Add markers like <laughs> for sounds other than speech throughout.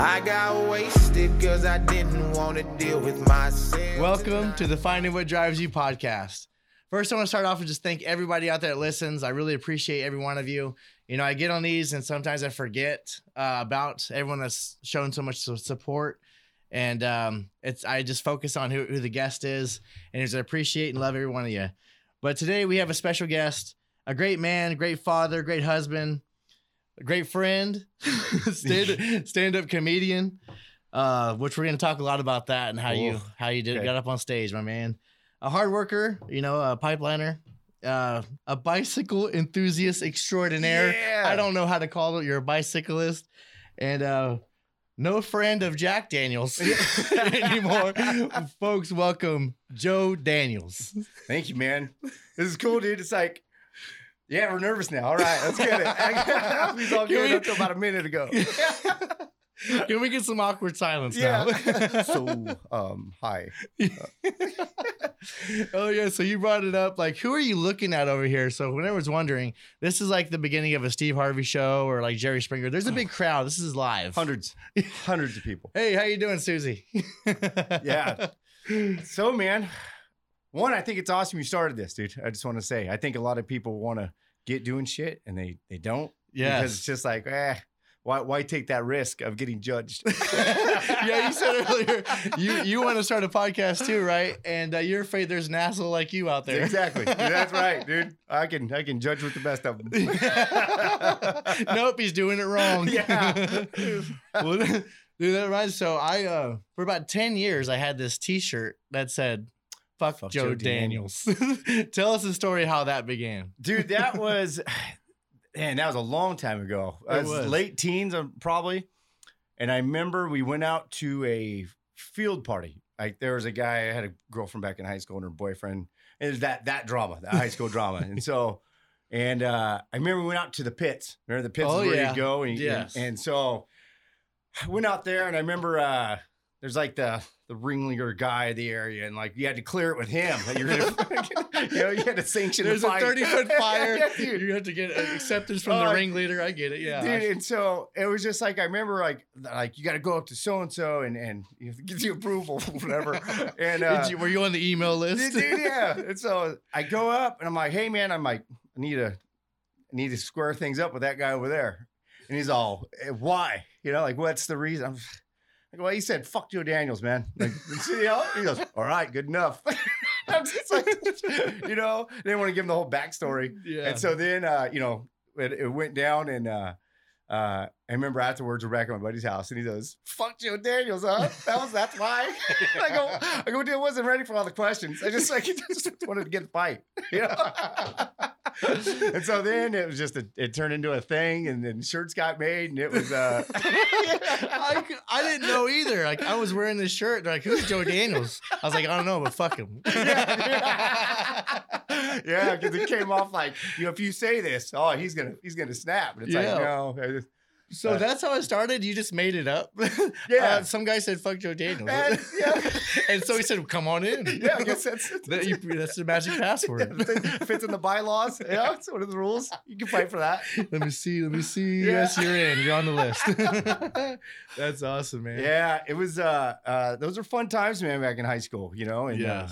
I got wasted because I didn't want to deal with myself. Welcome to the Finding What Drives You podcast. First, I want to start off and just thank everybody out there that listens. I really appreciate every one of you. You know, I get on these and sometimes I forget uh, about everyone that's shown so much support. And um, it's I just focus on who, who the guest is and just appreciate and love every one of you. But today we have a special guest, a great man, great father, great husband, a great friend, <laughs> stand <laughs> stand up comedian. Uh, which we're gonna talk a lot about that and how you how you did okay. got up on stage, my man. A hard worker, you know, a pipeliner, uh, a bicycle enthusiast extraordinaire. Yeah. I don't know how to call it. You're a bicyclist, and uh, no friend of Jack Daniels <laughs> anymore. Folks, welcome Joe Daniels. Thank you, man. This is cool, dude. It's like, yeah, we're nervous now. All right, let's get it. <laughs> we was all good we- until about a minute ago. <laughs> Can we get some awkward silence yeah. now? <laughs> so, um, hi. oh yeah, so you brought it up. Like, who are you looking at over here? So when everyone's wondering, this is like the beginning of a Steve Harvey show or like Jerry Springer. There's a big crowd. This is live. Hundreds, hundreds of people. Hey, how you doing, Susie? Yeah. So, man, one, I think it's awesome you started this, dude. I just want to say, I think a lot of people want to get doing shit and they they don't. Yeah, because it's just like, eh, why why take that risk of getting judged? <laughs> yeah, you said earlier you you want to start a podcast too, right? And uh, you're afraid there's an asshole like you out there. Exactly. That's right, <laughs> dude. I can I can judge with the best of them. <laughs> nope, he's doing it wrong. Yeah. well, dude, that reminds. So I, uh, for about ten years, I had this T-shirt that said "Fuck, Fuck Joe, Joe Daniels." <laughs> Tell us the story how that began. Dude, that <laughs> was man, that was a long time ago. I It was, was. late teens, um, probably. And I remember we went out to a field party. Like there was a guy, I had a girlfriend back in high school and her boyfriend. And it was that that drama, that high school drama. <laughs> And so, and uh, I remember we went out to the pits. Remember the pits Oh, is where yeah. you go. And, Yes. and, and so I went out there and I remember uh, there's like the the ringleader guy of the area, and like you had to clear it with him. You're gonna, <laughs> you know, you had to sanction There's the a 30 foot <laughs> fire. Yeah, you have to get acceptance from Oh, the ringleader. I get it. Yeah. Dude, and so it was just like I remember like like you got to go up to so and so and and you have to get the approval <laughs> whatever and uh, you, were you on the email list? dude, yeah and so I go up and I'm like hey man I'm like I need to I need to square things up with that guy over there and he's all "Eh, why you know like what's the reason I'm like, well he said fuck Joe Daniels man. Like <laughs> you know he goes all right good enough. <laughs> I'm just like you know they didn't want to give him the whole backstory. Yeah. and so then, uh, you know, it, it went down, and uh, uh, I remember afterwards we're back at my buddy's house, and he goes, "Fuck Joe Daniels, huh? That was that's why." <laughs> I go, I go, dude, I wasn't ready for all the questions. I just like <laughs> just wanted to get a fight, <laughs> you know. and so then it was just a, it turned into a thing, and then shirts got made, and it was. Uh, I didn't know either. Like I was wearing this shirt. Like, "Who's Joe Daniels?" I was like, "I don't know, but fuck him." yeah, because it came off like you know if you say this, oh he's gonna he's gonna snap, and it's Yeah. like no, I So Uh, that's how it started. You just made it up. <laughs> Yeah. Uh, some guy said "fuck Joe Daniels," And- yeah. <laughs> and so he said, "Come on in." <laughs> yeah, I guess that's That you- that's the magic password. fits in the bylaws. Yeah, it's one of the rules. You can fight for that. let me see. Let me see. Yeah. Yes, you're in. You're on the list. that's awesome, man. Yeah, it was. Uh, uh, those are fun times, man. Back in high school, you know, and uh,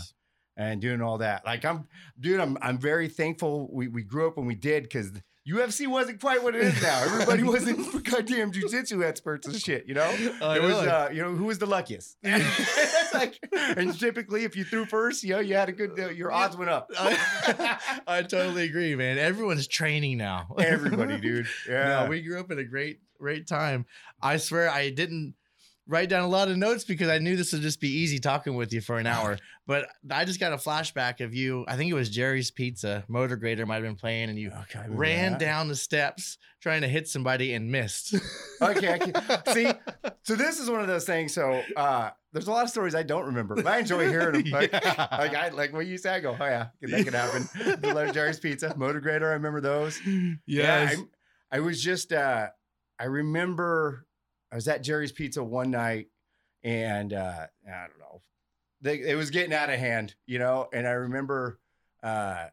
and doing all that. Like I'm, dude, I'm I'm very thankful we we grew up when we did because. UFC wasn't quite what it is now. Everybody wasn't <laughs> goddamn jujitsu experts and shit, you know. Oh, it was, uh, you know, who was the luckiest? <laughs> it's like, and typically, if you threw first, you know, you had a good, uh, your odds went up. I, <laughs> I totally agree, man. Everyone's training now. Everybody, dude. Yeah, No, we grew up in a great, great time. I swear I didn't write down a lot of notes because I knew this would just be easy talking with you for an hour. <laughs> But I just got a flashback of you. I think it was Jerry's Pizza. Motor Grader might have been playing, and you Okay, ran that. down the steps trying to hit somebody and missed. <laughs> okay, I can, see, so this is one of those things. So uh, there's a lot of stories I don't remember, but I enjoy hearing them. Like, <laughs> Yeah. like I like what you say. I go, oh yeah, that could happen. the Letter Jerry's Pizza, Motor Grader, I remember those. yes. Yeah, I, I was just, uh, I remember I was at Jerry's Pizza one night, and uh, I don't know, they, it was getting out of hand, you know. And I remember, uh, I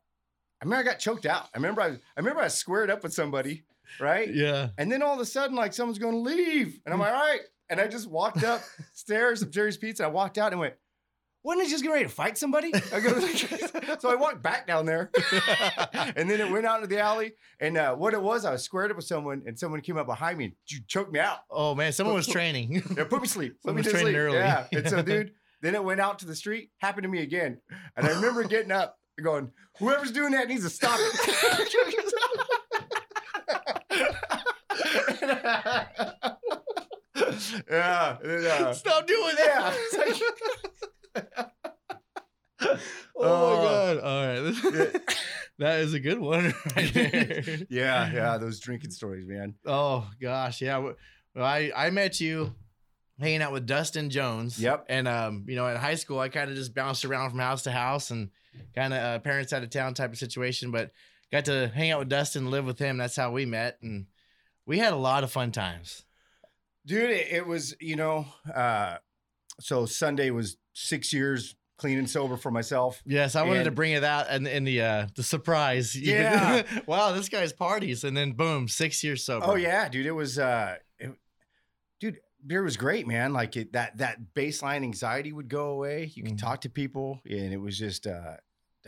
remember I got choked out. I remember I, I remember I squared up with somebody, right? yeah. And then all of a sudden, like someone's going to leave, and I'm like, all right, and I just walked upstairs <laughs> of Jerry's Pizza. I walked out and went, wasn't it just getting ready to fight somebody? <laughs> I go, <laughs> so I walked back down there, <laughs> and then it went out into the alley. And uh, what it was, I was squared up with someone, and someone came up behind me and ch- choked me out. Oh man, someone was training. Yeah, put me to sleep. Me Someone's training sleep. early. Yeah. And so, dude, then it went out to the street. Happened to me again. And I remember getting up and going, whoever's doing that needs to stop it. yeah. and uh, Stop doing that. Like- oh <laughs> Oh. my god! All right, <laughs> that is a good one right <laughs> there. yeah. Yeah. Those drinking stories, man. Oh gosh, yeah. Well, I I met you hanging out with Dustin Jones. Yep. And um, you know, in high school, I kind of just bounced around from house to house and kind of uh, parents out of town type of situation. But got to hang out with Dustin, live with him. That's how we met, and we had a lot of fun times. Dude, it, it was, you know, uh, so Sunday was six years clean and sober for myself. Yes, I wanted to bring it out and in, the uh the surprise. <laughs> Yeah. wow, this guy's parties, and then boom, six years sober. Oh yeah, dude. It was uh it, dude, beer was great, man. Like it that that baseline anxiety would go away. You could Mhm. talk to people and it was just uh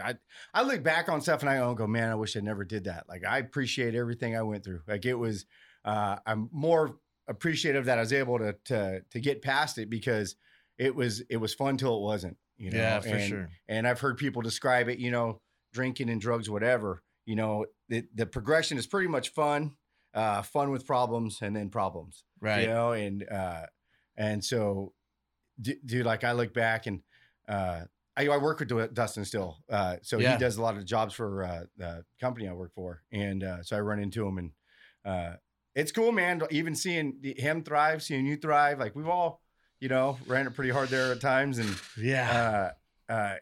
I I look back on stuff and I don't go, man, I wish I never did that. Like I appreciate everything I went through. Like it was uh I'm more appreciative that I was able to to to get past it because it was it was fun till it wasn't, you know. yeah, for And- sure. and I've heard people describe it, you know, drinking and drugs, whatever. You know, the, the progression is pretty much fun, uh, fun with problems, and then problems. Right. You know, and uh, and so, d- dude, like I look back and uh, I, I work with Du- Dustin still, uh, so Yeah. he does a lot of jobs for uh, the company I work for, and uh, so I run into him, and uh, it's cool, man. Even seeing him thrive, seeing you thrive, like we've all, you know, ran it pretty hard there at times, and Yeah. uh, uh,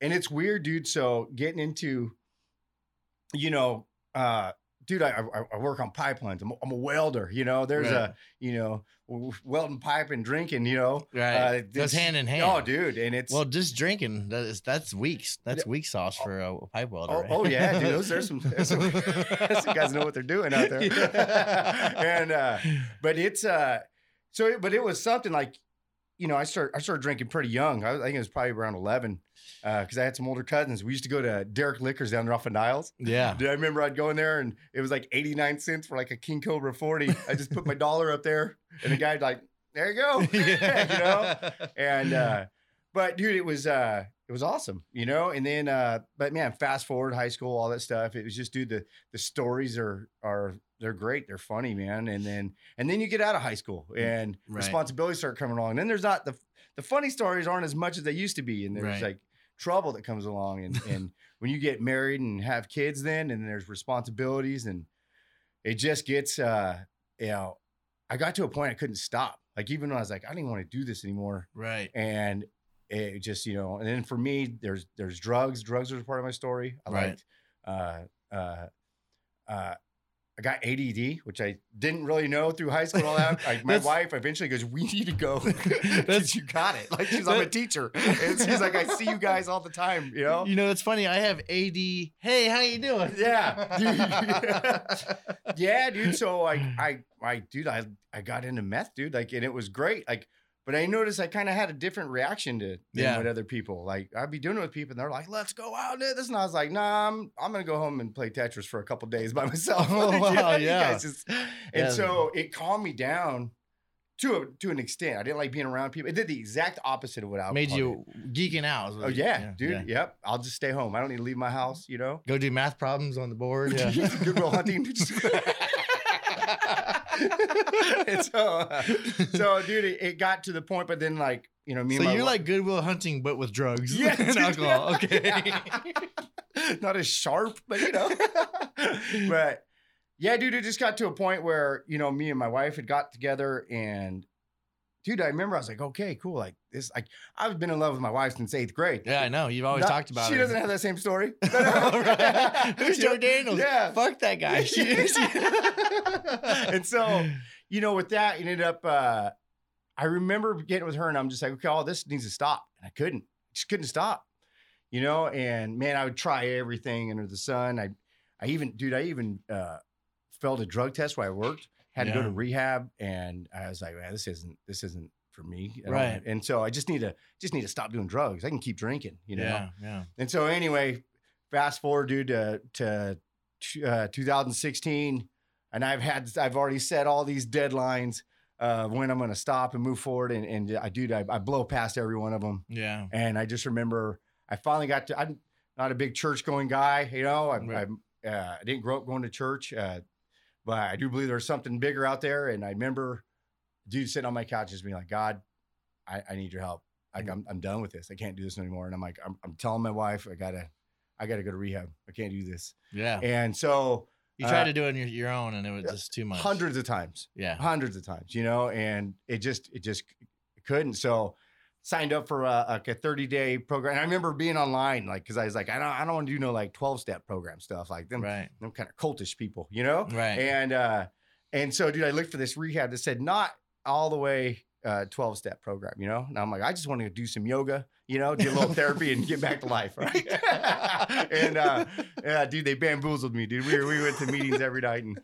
and it's weird, dude. So getting into, you know, uh, dude, I, I, I work on pipelines. I'm, a- I'm a welder. You know, there's Right. a, you know, welding pipe and drinking. You know, right. uh, Goes this- hand in hand. Oh, dude, and it's Well, just drinking that's that's weeks. That's weak sauce for a pipe welder. Oh, right? oh, yeah, dude. Those, there's some, there's <laughs> some, some guys know what they're doing out there. <laughs> <laughs> and uh, but it's uh, so it- but it was something like, you know, I start I started drinking pretty young. I, was- I think it was probably around eleven, because I had some older cousins. We used to go to Derek Liquors down there off of Niles. yeah. Dude, I remember I'd go in there and it was like 89 cents for like a King Cobra 40. I just put my <laughs> dollar up there and the guy'd like, there you go. <laughs> <laughs> you know? And uh but dude, it was uh it was awesome, you know. And then uh but man, fast forward high school, all that stuff. It was just dude, the the stories are are they're great, they're funny, man. And then and then you get out of high school and Right. responsibilities start coming along. And then there's not the the funny stories aren't as much as they used to be. And there's Right. like trouble that comes along and <laughs> and when you get married and have kids then and there's responsibilities and it just gets uh you know i got to a point i couldn't stop like even when i was like i didn't want to do this anymore right. and it just you know and then for me there's there's drugs drugs are part of my story i Right. liked uh uh uh I got ADD, which I didn't really know through high school. All that, like <laughs> my wife eventually goes, "We need to go <laughs> That's- you got it." Like she's, I'm a teacher, <laughs> and she's like, "I see you guys all the time," you know. You know, it's funny. I have AD. Hey, how you doing? Yeah, yeah, dude. So like I I dude, I I got into meth, dude. Like and it was great. Like, but I noticed I kind of had a different reaction to than Yeah. with other people. Like I'd be doing it with people and they're like, let's go out and do this. And I was like, nah, I'm I'm gonna go home and play Tetris for a couple days by <laughs> myself. <laughs> Oh, <laughs> wow, yeah. just- and Yeah. so it calmed me down to a to an extent. I didn't like being around people. It did the exact opposite of what I Made you geeking out. Oh it- yeah, dude. yeah. Yep. I'll just stay home. I don't need to leave my house, you know? Go do math problems on the board. Yeah. Good Will Hunting. And <laughs> so, uh, so dude, it, it got to the point, but then like, you know, me so and my you're wi- like Good Will Hunting, but with drugs Yeah, <laughs> and alcohol. <laughs> Okay. not as sharp, but you know, but yeah, dude, it just got to a point where, you know, me and my wife had got together and dude, I remember I was like, okay, cool. Like this, like I've been in love with my wife since eighth grade. yeah, I know. You've always Not- talked about she it. She doesn't have that same story. <laughs> <laughs> <laughs> Who's Joe Daniels? Yeah. Fuck that guy. And so, you know, with that, it ended up. uh I remember getting with her, and I'm just like, okay, all this needs to stop, and I couldn't, just couldn't stop, you know. And man, I would try everything under the sun. I, I even, dude, I even uh failed a drug test where I worked. Had to go to rehab, and I was like, man, this isn't this isn't for me. I Right. And so I just need to just need to stop doing drugs. I can keep drinking, you know. Yeah, yeah. And so anyway, fast forward, dude, to to uh, 2016, and I've had I've already set all these deadlines of when I'm going to stop and move forward, and and I dude, I, I blow past every one of them, Yeah. and I just remember I finally got to. I'm not a big church going guy, you know. I'm, Right. I'm uh, I didn't grow up going to church, uh, but I do believe there's something bigger out there, and I remember dude sitting on my couch just being like, God, I, I need your help. Like Mm. I'm, I'm done with this. I can't do this anymore. And I'm like, I'm, I'm telling my wife, I gotta, I gotta go to rehab. I can't do this. Yeah. And so You tried uh, to do it on your, your own and it was just too much. hundreds of times, Yeah. hundreds of times, you know, and it just, it just couldn't. So signed up for a, like a 30 day program. And I remember being online, like, cause I was like, I don't, I don't want to do no like 12 step program stuff like them, Right. them kind of cultish people, you know? Right. And uh, and so, dude, I looked for this rehab that said not all the way uh 12 step program, you know? And I'm like, I just want to do some yoga, you know, do a little therapy and get back to life, <laughs> right? and uh yeah, dude, they bamboozled me, dude. We, we went to meetings every night and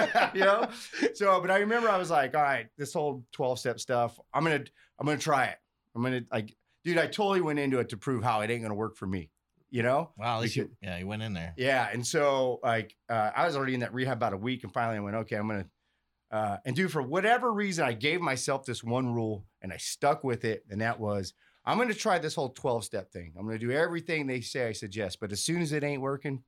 <laughs> you know. So, but I remember I was like, all right, this whole 12 step stuff, I'm gonna I'm gonna try it. I'm gonna like, dude, I totally went into it to prove how it ain't gonna work for me, you know? wow. Least you, yeah, you went in there. Yeah, and so like uh, I was already in that rehab about a week, and finally I went, okay, I'm gonna uh, and do for whatever reason I gave myself this one rule, and I stuck with it, and that was I'm gonna try this whole 12 step thing. I'm gonna do everything they say I suggest, but as soon as it ain't working,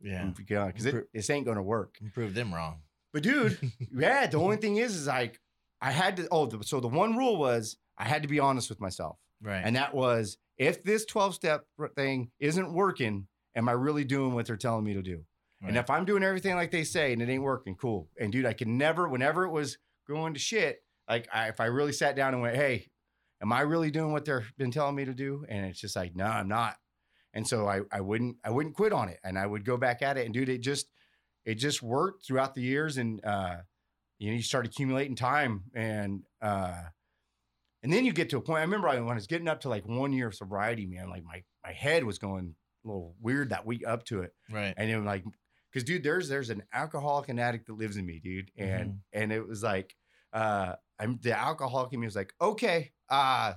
Yeah. because it this ain't gonna work. You proved them wrong. But dude, <laughs> yeah, the only thing is, is like I had to. Oh, the, so the one rule was I had to be honest with myself. Right. And that was if this 12 step thing isn't working, am I really doing what they're telling me to do? And if I'm doing everything like they say and it ain't working, cool. And dude, I can never, whenever it was going to shit, like I, if I really sat down and went, hey, am I really doing what they've been telling me to do? And it's just like, no, I'm not. And so I, I wouldn't, I wouldn't quit on it. And I would go back at it. And dude, it just, it just worked throughout the years. And, uh, you know, you start accumulating time and, uh, and then you get to a point. I remember I, when I was getting up to like one year of sobriety, man, like my, my head was going a little weird that week up to it. right. And then like, because dude, there's there's an alcoholic and addict that lives in me, dude. And and it was like, uh, I'm the alcoholic in me was like, okay, uh,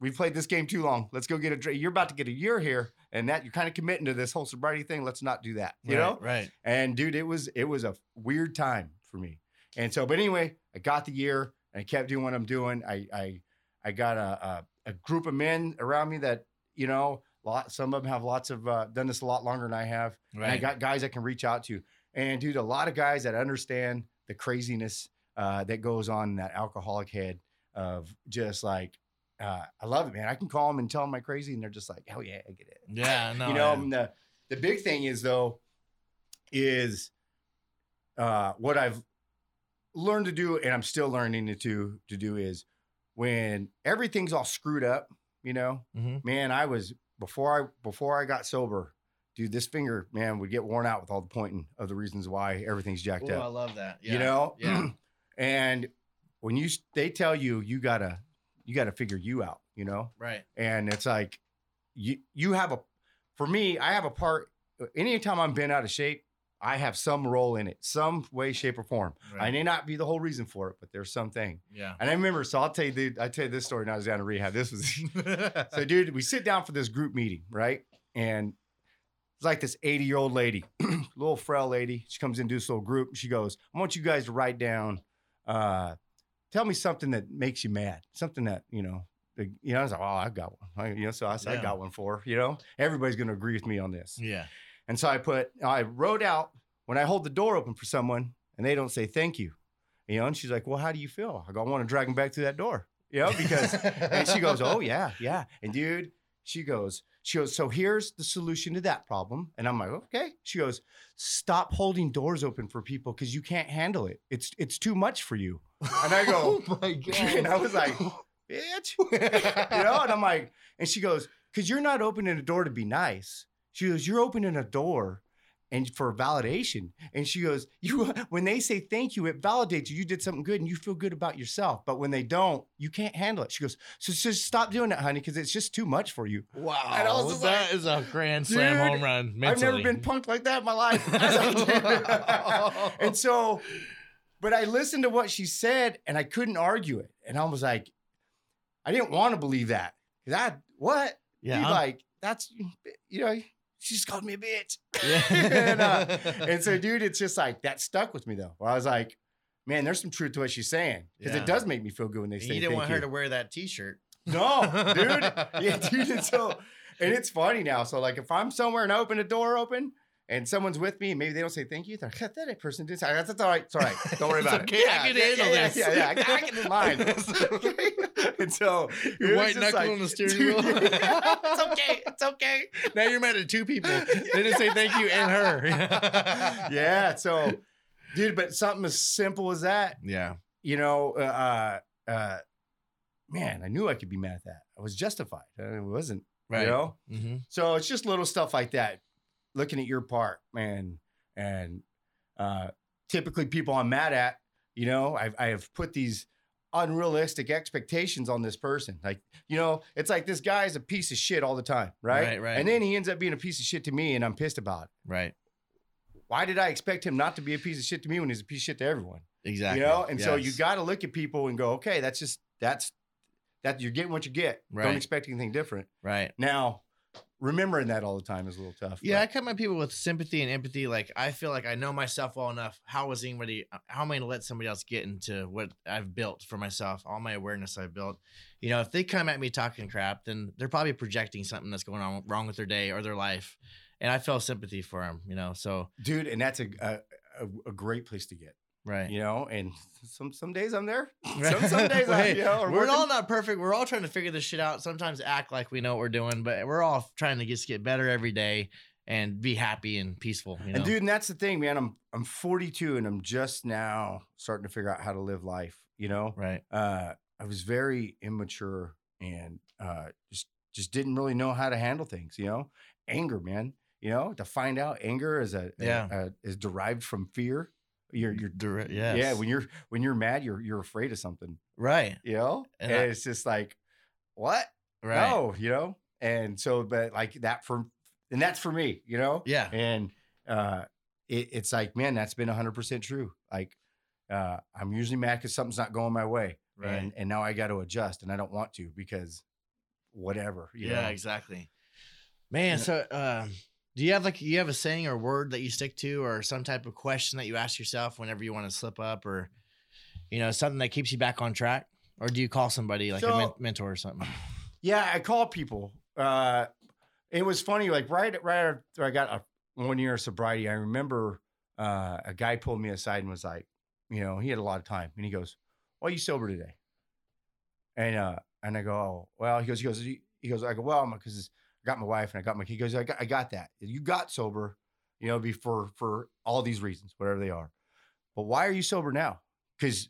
we played this game too long. Let's go get a drink. You're about to get a year here, and that you're kind of committing to this whole sobriety thing. Let's not do that, you right, know. Right. And dude, it was it was a weird time for me. And so, but anyway, I got the year and I kept doing what I'm doing. I I I got a a, a group of men around me that you know, lot some of them have lots of uh, done this a lot longer than I have. Right. And I got guys I can reach out to. And dude, a lot of guys that understand the craziness uh, that goes on in that alcoholic head of just like, uh, I love it, man. I can call them and tell them I'm crazy, and they're just like, hell yeah, I get it. yeah. <laughs> No. you know, the the big thing is though, is uh, what I've learned to do, and I'm still learning to, to do is when everything's all screwed up, you know, Mhm. man, I was before I before I got sober, dude, this finger, man, would get worn out with all the pointing of the reasons why everything's jacked Ooh, I love that. Yeah. You know? Yeah. <clears throat> and when you they tell you you gotta you gotta figure you out, you know? Right. And it's like you you have a for me, I have a part anytime I'm been out of shape, I have some role in it, some way, shape, or form. I may not be the whole reason for it, but there's something. Yeah. And I remember, so I'll tell you, dude, I tell you this story Now I was down in rehab. This was <laughs> <laughs> so, dude, we sit down for this group meeting, right? And it's like this 80 year old lady, <clears throat> little frail lady. She comes into this little group. She goes, I want you guys to write down, uh, tell me something that makes you mad, something that, you know, like, you know, I was like, oh, I've got one. I, you know, so I said, Yeah. I got one for her, you know, everybody's going to agree with me on this. yeah. And so I put, I wrote out when I hold the door open for someone and they don't say thank you, you know, and she's like, well, how do you feel? I go, I want to drag them back through that door, you know, because <laughs> and she goes, "Oh yeah, yeah." And dude, she goes, she goes, "So here's the solution to that problem." And I'm like, "Okay." She goes, "Stop holding doors open for people because you can't handle it. It's it's too much for you." And I go, <laughs> oh my God. <laughs> and I was like, "Bitch," you know. And I'm like, and she goes, "Because you're not opening a door to be nice." She goes, "You're opening a door." And for validation, and she goes, "You <laughs> when they say thank you, it validates you. You did something good, and you feel good about yourself. But when they don't, you can't handle it." She goes, "So just stop doing it, honey, because it's just too much for you." Wow. And I was that like, is a grand slam home run. I've never been punked like that in my life. Like, <laughs> <laughs> and so but I listened to what she said and I couldn't argue it. And I was like, I didn't want to believe that. That what? Yeah. Dude, like that's you know, she just called me a bitch. Yeah. <laughs> and, uh, <laughs> and so, dude, it's just like that stuck with me though. Where I was like, man, there's some truth to what she's saying because Yeah. it does make me feel good when they And say you You didn't want her you. to wear that T-shirt. No, dude. <laughs> Yeah, dude. And so, and it's funny now. So, like, if I'm somewhere and I open a door open and someone's with me, and maybe they don't say thank you. They're like, that person did. say- That's, that's all right. It's all right. Don't worry about okay, it. I can yeah, handle yeah, this. Yeah, yeah, yeah. I, I can do mine. <laughs> and so, Your it was white knuckle like, on the steering <laughs> wheel. it's okay. It's okay. now you're mad at two people. They didn't say thank you and her. <laughs> yeah. So, dude, but something as simple as that, Yeah. you know, uh, uh, man, I knew I could be mad at that. I was justified. I wasn't, Right. you know? hmm So it's just little stuff like that. Looking at your part, man, and uh, typically people I'm mad at, you know, I've I have put these unrealistic expectations on this person. Like, you know, it's like this guy is a piece of shit all the time, right? Right, right. And then he ends up being a piece of shit to me, and I'm pissed about it. Right. Why did I expect him not to be a piece of shit to me when he's a piece of shit to everyone? Exactly. You know, and so you got to look at people and go, okay, that's just that's that you're getting what you get. Right. Don't expect anything different. right. Now, remembering that all the time is a little tough. Yeah, I but- come at people with sympathy and empathy. Like I feel like I know myself well enough. How is anybody? How am I going to let somebody else get into what I've built for myself? All my awareness I've built. You know, if they come at me talking crap, then they're probably projecting something that's going on wrong with their day or their life, and I feel sympathy for them. You know, so dude, and that's a, a, a great place to get. Right. You know, and some some days I'm there. <laughs> Some, some days Well, I'm, you know, we're working. all not perfect. We're all trying to figure this shit out. Sometimes act like we know what we're doing, but we're all trying to just get better every day and be happy and peaceful. You know? And dude, and that's the thing, man. I'm I'm 42 and I'm just now starting to figure out how to live life. You know, right. uh, I was very immature and uh, just just didn't really know how to handle things. You know, anger, man. You know, to find out anger is a, a- a- is derived from fear. You're you're Direct, yes. yeah. When you're when you're mad, you're you're afraid of something. right. You know, And and, I- it's just like what? Right. No, you know, and so but like that for and that's for me. You know, Yeah. and uh it, it's like man that's been 100% true like uh i'm usually mad because something's not going my way Right. and and now i got to adjust and i don't want to because whatever you yeah, know? exactly. Man, Yeah. so um, do you have like you have a saying or word that you stick to, or some type of question that you ask yourself whenever you want to slip up, or you know something that keeps you back on track, or do you call somebody like a men- mentor or something? <sighs> yeah i call people. Uh it was funny like right right after i got a one year of sobriety i remember uh a guy pulled me aside and was like you know he had a lot of time and he goes why are you sober today? And uh and i go oh well he goes he goes he goes i go well because got my wife and i got my he goes I got, I got that you got sober you know before for all these reasons whatever they are but why are you sober now because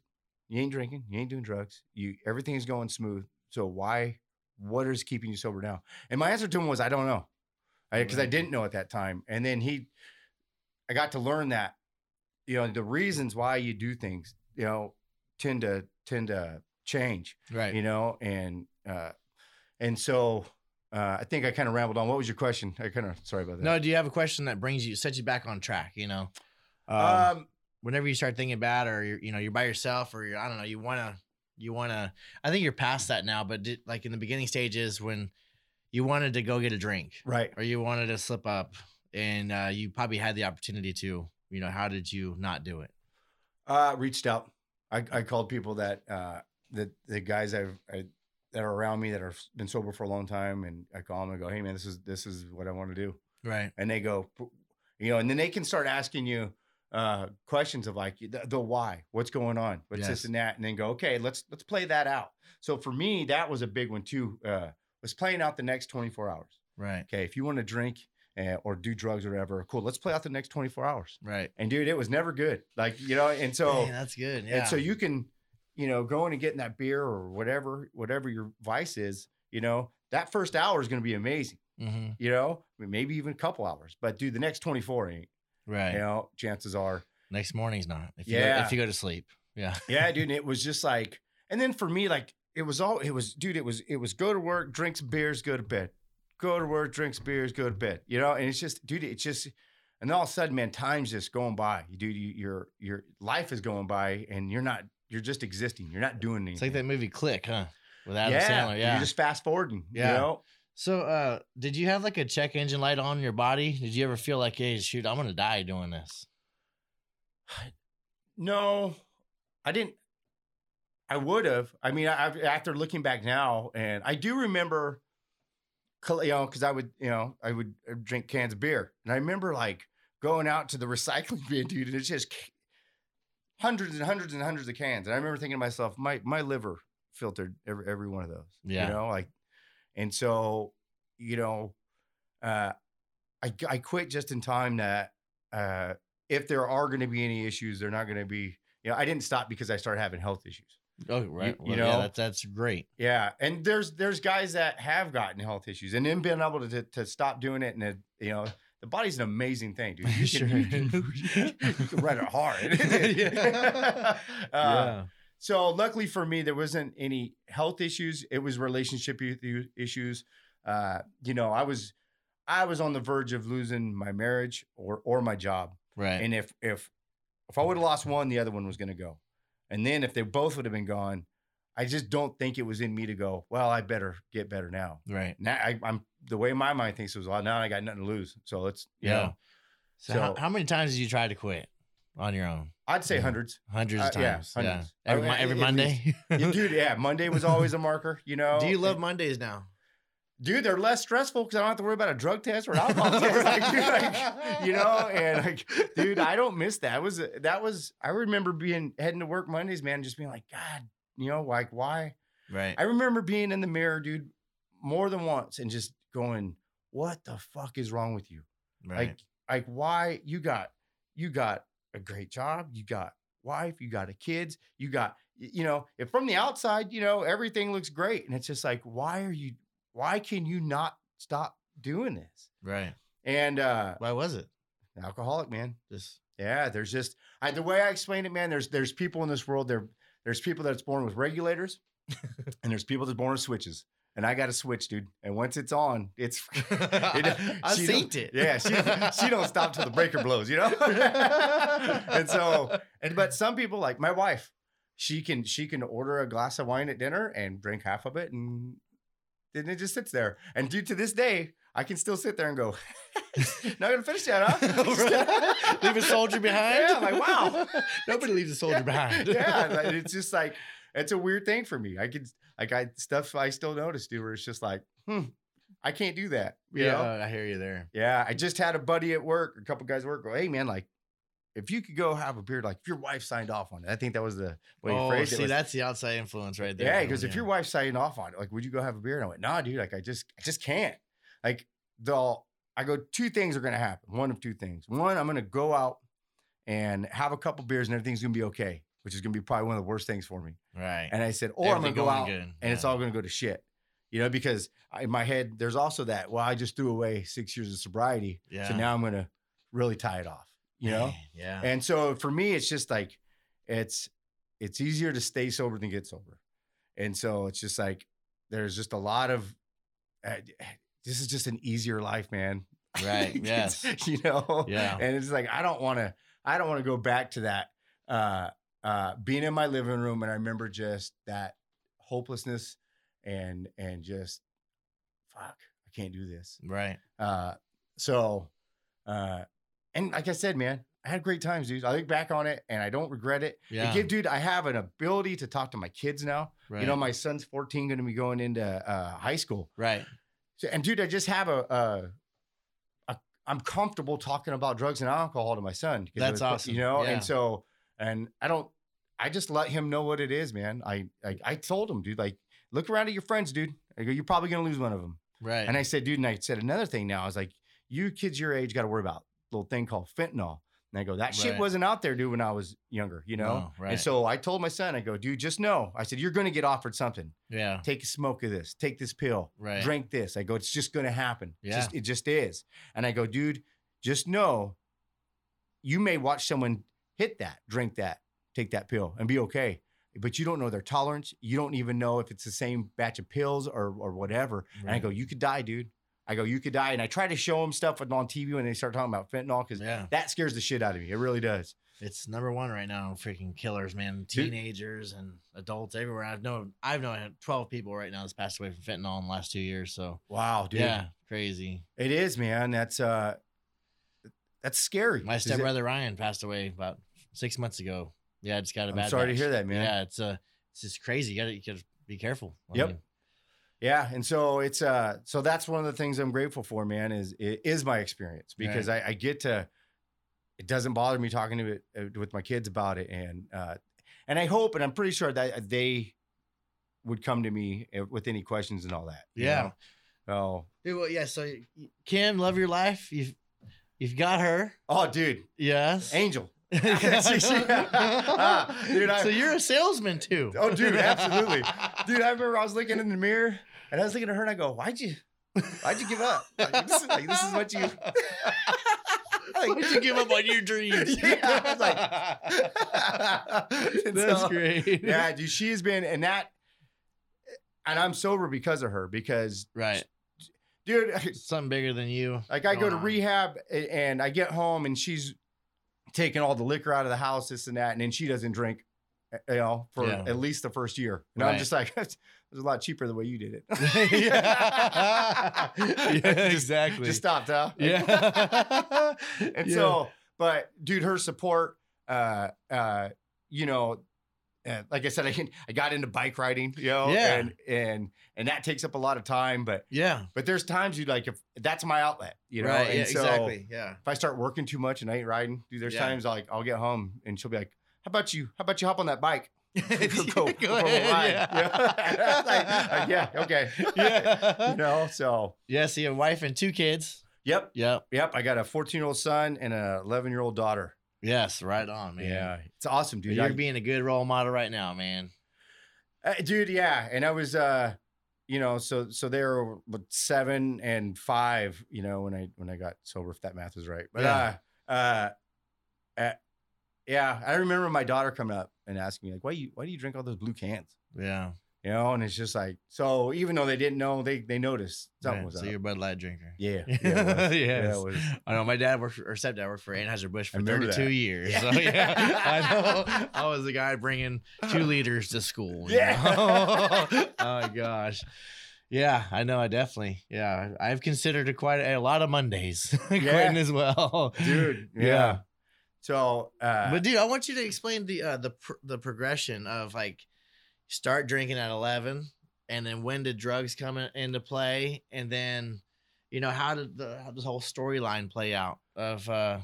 you ain't drinking you ain't doing drugs you everything is going smooth so why what is keeping you sober now? And my answer to him was, I don't know. Because I, Right. didn't know at that time. And then he, I got to learn that, you know, the reasons why you do things, you know, tend to, tend to change, Right. you know, and, uh, and so, uh, I think I kind of rambled on. What was your question? I kind of, sorry about that. No, do you have a question that brings you sets you back on track? You know, um, um, whenever you start thinking bad, or you're you know you're by yourself, or you're I don't know, you wanna you wanna. I think you're past that now, but did, like in the beginning stages when you wanted to go get a drink, right. or you wanted to slip up and uh, you probably had the opportunity to you know how did you not do it Uh, reached out. I, I called people that uh, that the guys I've I, that are around me that have been sober for a long time, and I call them and go, "Hey, man, this is this is what I want to do," right and they go, you know, and then they can start asking you uh, questions of like the, the why, what's going on, what's Yes. this and that, and then go, "Okay, let's let's play that out." So for me, that was a big one too. Uh, was playing out the next twenty four hours. right Okay, if you want to drink uh, or do drugs or whatever, cool. Let's play out the next twenty four hours. right And dude, it was never good. Like you know, and so. Dang, that's good yeah And so you can, you know, going and getting that beer or whatever, whatever your vice is, you know, that first hour is going to be amazing. hmm You know, I mean, maybe even a couple hours, but dude, the next 24 ain't, right you know, chances are. next morning's not if you go, Yeah. if you go to sleep yeah <laughs> Yeah, dude. And it <laughs> was just like, and then for me, like, it was all, it was, dude, it was, it was go to work, drink some beers, go to bed, go to work, drink some beers, go to bed, you know, and it's just, dude, it's just, And all of a sudden, man, time's just going by. You dude, you, your your life is going by, and you're not. You're just existing. You're not doing anything. It's like that movie Click, huh? With Adam yeah, Sandler. Yeah. You're just fast forwarding. Yeah. You know? so, uh, did you have like a check engine light on your body? Did you ever feel like, hey, shoot, I'm gonna die doing this? <sighs> No, I didn't. I would have. I mean, I, after looking back now, and I do remember, you know, because I would, you know, I would uh, drink cans of beer, and I remember like going out to the recycling <laughs> bin, dude, and it's just hundreds and hundreds and hundreds of cans, and I remember thinking to myself, my my liver filtered every every one of those, Yeah. you know, like, and so, you know, uh, I I quit just in time that uh, if there are going to be any issues, they're not going to be. You know, I didn't stop because I started having health issues. Oh, right. you Well, know- yeah, that's that's great. Yeah, and there's there's guys that have gotten health issues and then been able to to, to stop doing it, and it, you know the body's an amazing thing, dude. <laughs> You Sure can, you can, you can run it hard. <laughs> <laughs> Yeah. Uh, yeah. So luckily for me, there wasn't any health issues. It was relationship issues. Uh, you know, I was I was on the verge of losing my marriage or or my job. Right. And if if if I would have lost one, the other one was going to go. And then if they both would have been gone, I just don't think it was in me to go. Well, I better get better now. right. Now I, I'm the way my mind thinks was well. Now I got nothing to lose, so let's you Yeah. know. So, how, So- how many times did you try to quit on your own? I'd say Yeah. hundreds, Hundreds Uh, of yeah, times. Yeah. hundreds. Every, I every Monday. Yeah, dude. Yeah, Monday was always a marker. You <laughs> know. Do you love Mondays now? dude? They're less stressful because I don't have to worry about a drug test or an alcohol test. <laughs> Like, dude, like, you know, and like, dude, I don't miss that. It was that was I remember being heading to work Mondays, man, just being like, God, you know, like why? Right. I remember being in the mirror, dude, more than once, and just going, "What the fuck is wrong with you? right. Like, like why you got you got a great job, you got wife, you got a kids, you got you know, if from the outside, you know, everything looks great, and it's just like, why are you? Why can you not stop doing this? right. And uh Why was it? alcoholic, man. Just Yeah, there's just I, the way I explain it, man. There's there's people in this world. There there's people that's born with regulators, <laughs> and there's people that's born with switches. And I got to switch, dude. And once it's on, it's <laughs> <laughs> I she seen it. Yeah, she she don't stop till the breaker blows, you know. <laughs> and so, and but some people like my wife, she can she can order a glass of wine at dinner and drink half of it, and then it just sits there. And dude, to this day, I can still sit there and go, "Not gonna finish that, huh?" Leave a soldier behind. Yeah, I'm like wow. Nobody leaves a soldier behind. yeah, it's just like it's a weird thing for me. I could like I stuff I still notice, dude. Where it's just like, hmm, I can't do that. You yeah, know? I hear you there. Yeah, I just had a buddy at work, a couple guys at work go, hey man, like if you could go have a beer, like if your wife signed off on it. I think that was the way oh, phrased see, it. was- that's the outside influence right there. yeah, because him, if your wife signed off on it, like, would you go have a beer? And I went, nah, dude, like I just I just can't. Like the I go, two things are gonna happen. One of two things. One, I'm gonna go out and have a couple beers and everything's gonna be okay, which is gonna be probably one of the worst things for me. right, And I said, or I'm gonna Everything go out good. and it's all going to go to shit. You know, because in my head, there's also that, well, I just threw away six years of sobriety. Yeah. So now I'm going to really tie it off, you know? Yeah, And so for me, it's just like, it's, it's easier to stay sober than get sober. And so it's just like, there's just a lot of, uh, this is just an easier life, man. right, <laughs> yes, you know? Yeah. And it's like, I don't want to, I don't want to go back to that, uh, uh, being in my living room. And I remember just that hopelessness and, and just, fuck, I can't do this. right, Uh, so, uh, and like I said, man, I had great times, dude. I look back on it and I don't regret it. yeah, It give, dude, I have an ability to talk to my kids now. right, You know, my son's 14, going to be going into uh, high school. right, So, and dude, I just have a, a, a I'm comfortable talking about drugs and alcohol to my son. That's was- awesome. You know, Yeah. and so, and I don't, I just let him know what it is, man. I, I, I told him, dude, like, look around at your friends, dude. I go, you're probably gonna lose one of them. right, And I said, dude, and I said another thing now. I was like, you kids your age got to worry about a little thing called fentanyl. And I go, that shit Right. wasn't out there, dude, when I was younger, you know? No, right. And so I told my son, I go, dude, just know. I said, you're going to get offered something. yeah, Take a smoke of this, take this pill, Right. drink this. I go, it's just going to happen. Yeah. Just, it just is. And I go, dude, just know you may watch someone hit that, drink that, take that pill and be okay. But you don't know their tolerance. You don't even know if it's the same batch of pills or or whatever. And I go, you could die, dude. I go, you could die. And I try to show them stuff on TV when they start talking about fentanyl because Yeah. that scares the shit out of me. It really does. It's number one right now. Freaking killers, man. Teenagers and adults everywhere. I've known I've known twelve people right now that's passed away from fentanyl in the last two years. So Wow, dude. yeah, crazy. It is, man. That's uh that's scary. My 'Cause it- stepbrother Ryan passed away about six months ago. Yeah, I just got a I'm bad. sorry to hear that, man. Yeah, it's uh, it's just crazy. You gotta, you gotta be careful. I Yep. mean, Yeah, and so it's uh so that's one of the things I'm grateful for, man, is it is my experience because I, I get to it doesn't bother me talking to it uh, with my kids about it and uh and I hope and I'm pretty sure that they would come to me uh, with any questions and all that. you Yeah. know? Dude, well, yeah. So Kim, love your life. You've you've got her. Oh, oh dude, Yes. angel. <laughs> <laughs> Ah, dude, I- so you're a salesman too. Oh, dude, absolutely. <laughs> Dude, I remember I was looking in the mirror and I was looking at her and I go, Why'd you why'd you give up? Like, this, is, like, this is what you like, Why'd you give up on your dreams? Yeah, I was like- that's so- great. yeah, dude, she has been, and that, and I'm sober because of her. Because, Right. dude, Something bigger than you. like I go going to rehab and I get home and she's taking all the liquor out of the house, this and that, and then she doesn't drink, uh, you know, for Yeah. at least the first year. And I'm just like, <laughs> it was a lot cheaper the way you did it. <laughs> yeah. <laughs> yeah, Just- exactly. Just stopped, huh? yeah. and Yeah. so, but dude, her support, uh, uh, you know, uh, like I said, I can, I got into bike riding, you know, Yeah. and and and that takes up a lot of time, but yeah. but there's times you like if that's my outlet, you know, right. and Yeah, so exactly. Yeah. if I start working too much and I ain't riding, dude, there's Yeah. times like I'll get home and she'll be like, "How about you? How about you hop on that bike? Go for a ahead, ride." yeah. Yeah. Like, like, yeah, okay, Yeah. you know, so Yeah. So you have a wife and two kids. yep, Yep. yep. I got a 14 year old son and a 11 year old daughter. Yes. Right on, man. Yeah, it's awesome, dude. You're I- being a good role model right now, man. Uh, dude, yeah. And I was uh you know, so so they were seven and five, you know, when I when I got sober, if that math is right. But Yeah. uh uh, uh yeah, I remember my daughter coming up and asking me, like, why you why do you drink all those blue cans? Yeah. You know, and it's just like so even though they didn't know, they they noticed something Right, was so up. So you're a Bud Light drinker. Yeah. <laughs> Yeah. <laughs> Yeah, Yes. it was. I know my dad worked for, or stepdad worked for Anheuser Busch for 32 that. years. Yeah. So yeah, <laughs> I know. I was the guy bringing two liters to school. Yeah. oh my gosh. Yeah, I know. I definitely. Yeah, I've considered it quite a, a lot of Mondays quitting as well, Dude. Yeah. Yeah. So uh But dude, I want you to explain the uh, the pr- the progression of like start drinking at 11 and then when did drugs come in- into play and then you know how did the how this whole storyline play out of uh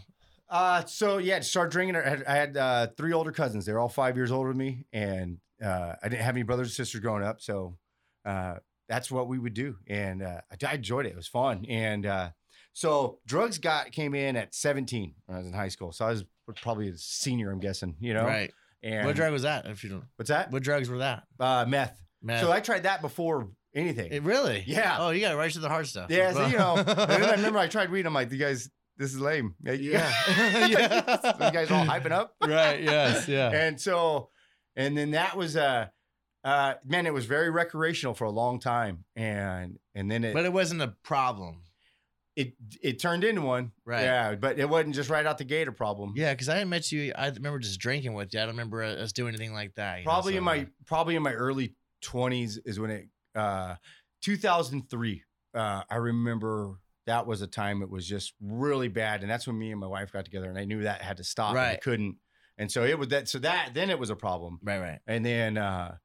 Uh, so yeah, start drinking. I had, I had uh, three older cousins. They were all five years older than me, and uh, I didn't have any brothers or sisters growing up. So uh, that's what we would do, and uh, I, I enjoyed it. It was fun, and uh, so drugs got came in at 17 when I was in high school. So I was probably a senior, I'm guessing. You know, right And what drug was that if you don't What's that? what drugs were that Uh, meth. man So I tried that before anything. it really Yeah. oh you got right to the hard stuff yeah, so, you know. <laughs> I remember I tried weed. I'm like, you guys, this is lame. Yeah. yeah. Yeah. <laughs> <laughs> you guys all hyping up. right yes yeah and so and then that was uh uh man it was very recreational for a long time and and then it but it wasn't a problem it it turned into one Right. yeah but it wasn't just right out the gate a problem yeah because i met you i remember just drinking with you i don't remember us doing anything like that you know, probably so, in my probably in my early 20s is when it uh 2003 uh i remember that was a time it was just really bad and that's when me and my wife got together and i knew that had to stop and I Right. couldn't and so it was that so that then it was a problem right right And then, uh,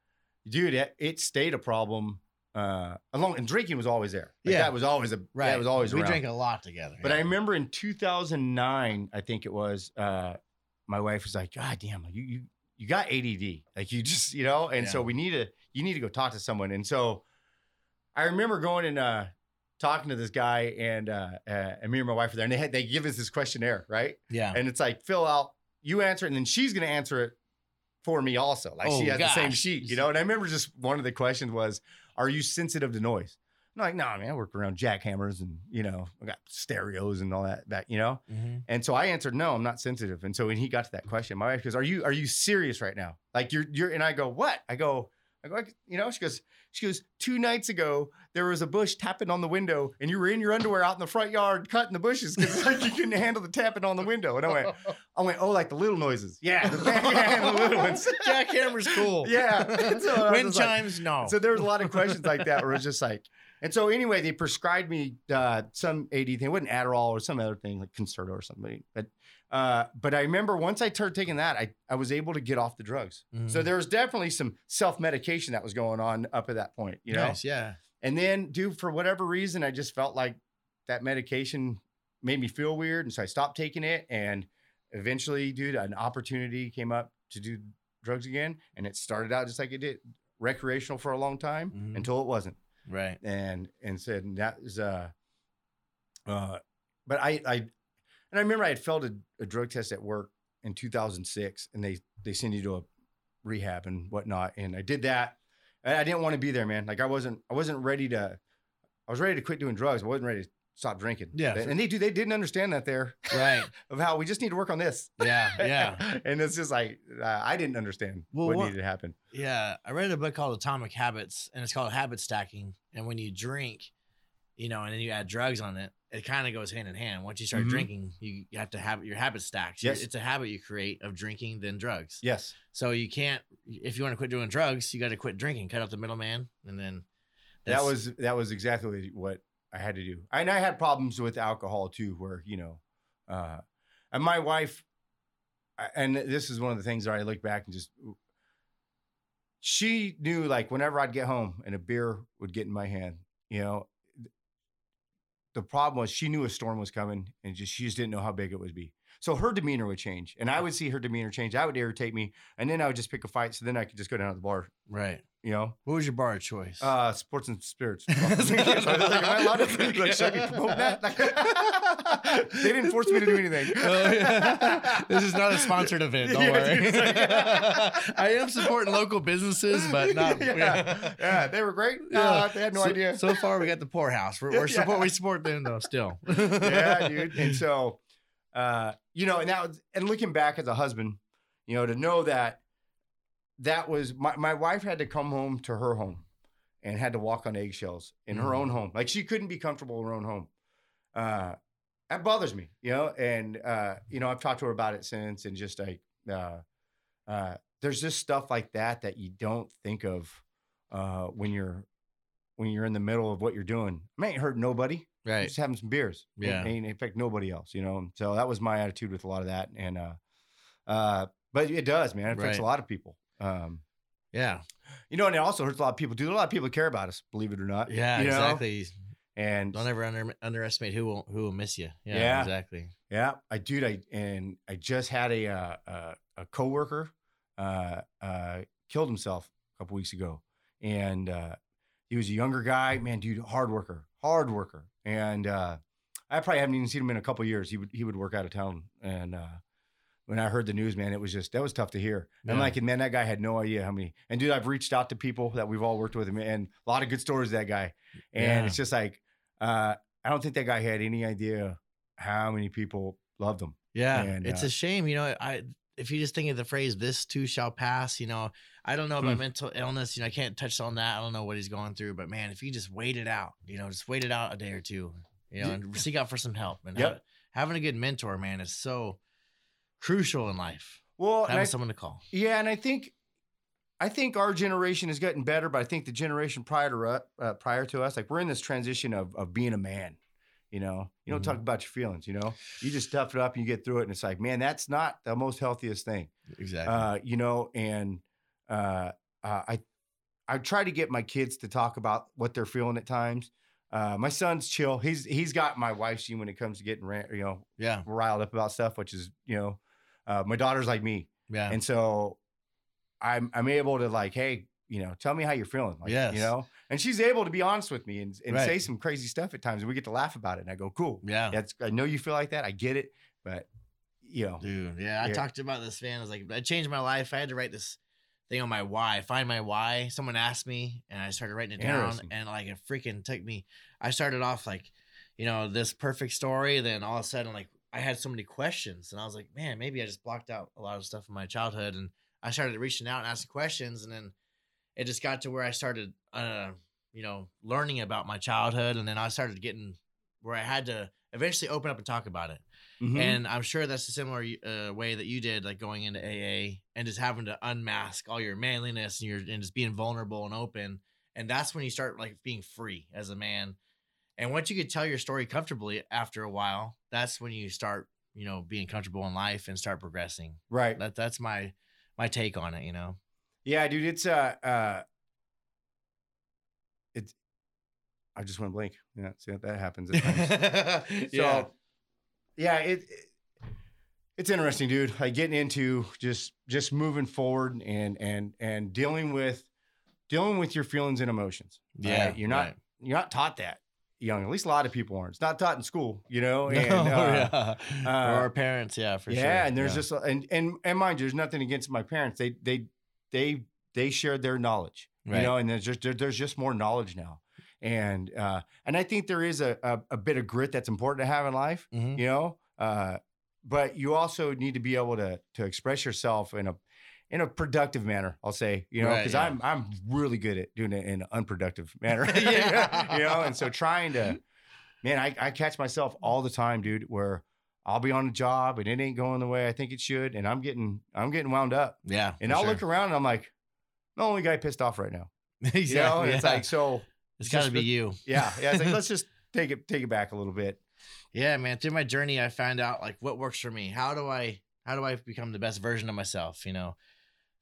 dude, it, it stayed a problem. Uh, along and drinking was always there. Like, Yeah. that was always a right That was always we around. drank a lot together But I remember in 2009, I think it was. Uh, my wife was like, "God damn, you you you got ADD. Like you just you know." And so we need to you need to go talk to someone. And so I remember going and uh, talking to this guy, and uh, uh, and me and my wife were there, and they had they give us this questionnaire, right? yeah And it's like fill out, you answer it, and then she's gonna answer it for me also. Like she Oh, has the same sheet, you know. And I remember just one of the questions was, "Are you sensitive to noise?" I'm like, "No, man. I work around jackhammers, and you know, I got stereos and all that. That you know." Mhm. And so I answered, "No, I'm not sensitive." And so when he got to that question, my wife goes, "Are you are you serious right now? Like you're you're?" And I go, "What?" I go, I go, "I- you know, she goes, she goes, two nights ago, there was a bush tapping on the window and you were in your underwear out in the front yard cutting the bushes because <laughs> like you couldn't handle the tapping on the window. And I went, <laughs> I went, oh, like the little noises. Yeah, <laughs> the the little ones. Jackhammer's cool. Yeah. So Wind just like- chimes, no. So there was a lot of questions like that where it was just like, and so anyway, they prescribed me uh, some AD thing. It wasn't Adderall or some other thing like Concerta or something. But uh, but I remember once I started taking that, I I was able to get off the drugs. So Mhm. there was definitely some self medication that was going on up at that point, you know. Nice, yeah. And then, dude, for whatever reason, I just felt like that medication made me feel weird, and so I stopped taking it. And eventually, dude, an opportunity came up to do drugs again, and it started out just like it did, recreational for a long time Mhm. until it wasn't Right. and and said that was uh uh but I I and I remember I had failed a, a drug test at work in 2006 and they they send you to a rehab and whatnot and I did that and I didn't want to be there man like I wasn't I wasn't ready to I was ready to quit doing drugs I wasn't ready to stop drinking Yeah, and they do they didn't understand that there Right. <laughs> of how we just need to work on this Yeah. Yeah. <laughs> and it's just like uh, I didn't understand Well, what what- needed to happen Yeah, I read a book called Atomic Habits, and it's called habit stacking. And when you drink, you know, and then you add drugs on it, it kind of goes hand in hand. Once you start Mhm. drinking, you, you have to have your habit stacks. Yes. it's a habit you create of drinking then drugs. yes So you can't, if you want to quit doing drugs, you got to quit drinking, cut out the middleman, and then that was that was exactly what I had to do. And I had problems with alcohol too, where you know, uh, and my wife, and this is one of the things that I look back and just, she knew like whenever I'd get home and a beer would get in my hand, you know, the problem was she knew a storm was coming and just she just didn't know how big it would be. So her demeanor would change, and I would see her demeanor change. That would irritate me, and then I would just pick a fight. So then I could just go down to the bar, right. you know. What was your bar of choice? Uh, sports and spirits. <laughs> So I was like, am I allowed to <laughs> like, should I be promoting that? Like, <laughs> they didn't force me to do anything. Oh, yeah. this is not a sponsored event. Don't Yeah, worry. dude, like- I am supporting local businesses, but not. yeah. yeah, they were great. Yeah. Uh, they had no so, idea. So far, we got the poorhouse. We're, we're support. We support them though. Still. yeah, dude. And so, uh, you know, and that was, and looking back as a husband, you know, to know that that was my my wife had to come home to her home and had to walk on eggshells in her Mhm. own home. Like she couldn't be comfortable in her own home. Uh, that bothers me, you know. And uh, you know, I've talked to her about it since, and just like, uh, uh, there's just stuff like that that you don't think of uh, when you're when you're in the middle of what you're doing. I ain't hurt nobody right. just having some beers. Yeah. And, and affect nobody else, you know? So that was my attitude with a lot of that. And, uh, uh, but it does, man. It affects Right. a lot of people. Um, Yeah. you know, and it also hurts a lot of people. Dude, a lot of people care about us, believe it or not. Yeah. you know? Exactly. And Don't ever under, underestimate who will who will miss you. Yeah. Yeah. Exactly. yeah, I dude, I and I just had a uh, uh, a coworker uh, uh, killed himself a couple weeks ago, and uh, he was a younger guy, man, dude, hard worker, hard worker, and uh, I probably haven't even seen him in a couple years. He would he would work out of town, and uh, when I heard the news, man, it was just that was tough to hear. And I'm Yeah. like, man, that guy had no idea how many. And dude, I've reached out to people that we've all worked with him, and a lot of good stories of that guy. And Yeah. it's just like, uh, I don't think that guy had any idea how many people loved him. Yeah. And, it's uh, a shame. You know, I if you just think of the phrase "this too shall pass," you know, I don't know about Hmm. mental illness. You know, I can't touch on that. I don't know what he's going through, but man, if you just wait it out, you know, just wait it out a day or two, you know, and seek out for some help. And Yep. have- having a good mentor, man, is so crucial in life. Well, Having I- someone to call. Yeah, and I think I think our generation is getting better, but I think the generation prior to us, uh, prior to us, like we're in this transition of of being a man. You know, you don't Mhm. talk about your feelings. You know, you just tough it up and you get through it, and it's like, man, that's not the most healthiest thing. Exactly. Uh, you know, and uh, uh, I I try to get my kids to talk about what they're feeling at times. Uh, my son's chill. He's he's got my wife's gene when it comes to getting ran- you know yeah. riled up about stuff, which is you know, uh, my daughter's like me. Yeah. And so I'm I'm able to like, hey, you know, tell me how you're feeling. Like, Yes. you know, and she's able to be honest with me and, and Right. say some crazy stuff at times, and we get to laugh about it. And I go, cool. yeah. That's I know you feel like that. I get it, but you know, Dude, yeah, I talked about this, man. I was like, I changed my life. I had to write this thing on my why, find my why. Someone asked me, and I started writing it down, and like it freaking took me. I started off like, you know, this perfect story. Then all of a sudden, like, I had so many questions, and I was like, man, maybe I just blocked out a lot of stuff from my childhood, and I started reaching out and asking questions, and then it just got to where I started, uh, you know, learning about my childhood, and then I started getting where I had to eventually open up and talk about it. Mhm. And I'm sure that's a similar uh, way that you did, like going into AA and just having to unmask all your manliness and your and just being vulnerable and open. And that's when you start like being free as a man. And once you could tell your story comfortably after a while, that's when you start, you know, being comfortable in life and start progressing. right. That that's my my take on it. You know. Yeah, dude, it's uh uh it's I just went blank. Yeah, see that happens at times. <laughs> yeah. So yeah, it, it- it's interesting, dude. Like getting into just just moving forward and and and dealing with dealing with your feelings and emotions. Yeah. right? you're not right. you're not taught that young. At least a lot of people aren't. It's not taught in school, you know. <laughs> And, No, uh, yeah. or uh, our parents, yeah, for yeah, sure. and there's just and and and mind you, there's nothing against my parents. They they they they shared their knowledge, you know, and there's just there, there's just more knowledge now, and uh and I think there is a a, a bit of grit that's important to have in life, Mhm. you know. Uh, but you also need to be able to to express yourself in a in a productive manner. I'll say, you know, Right, because yeah. I'm I'm really good at doing it in an unproductive <laughs> manner, <laughs> you know, and so trying to, man, I I catch myself all the time, dude, where. I'll be on a job and it ain't going the way I think it should, and I'm getting I'm getting wound up. Yeah. And I'll sure. look around and I'm like, I'm the only guy pissed off right now. exactly. <laughs> You know, and it's like so. it's got to be you. Yeah, yeah. It's like let's <laughs> just take it take it back a little bit. Yeah, man. Through my journey, I found out like what works for me. How do I how do I become the best version of myself? You know.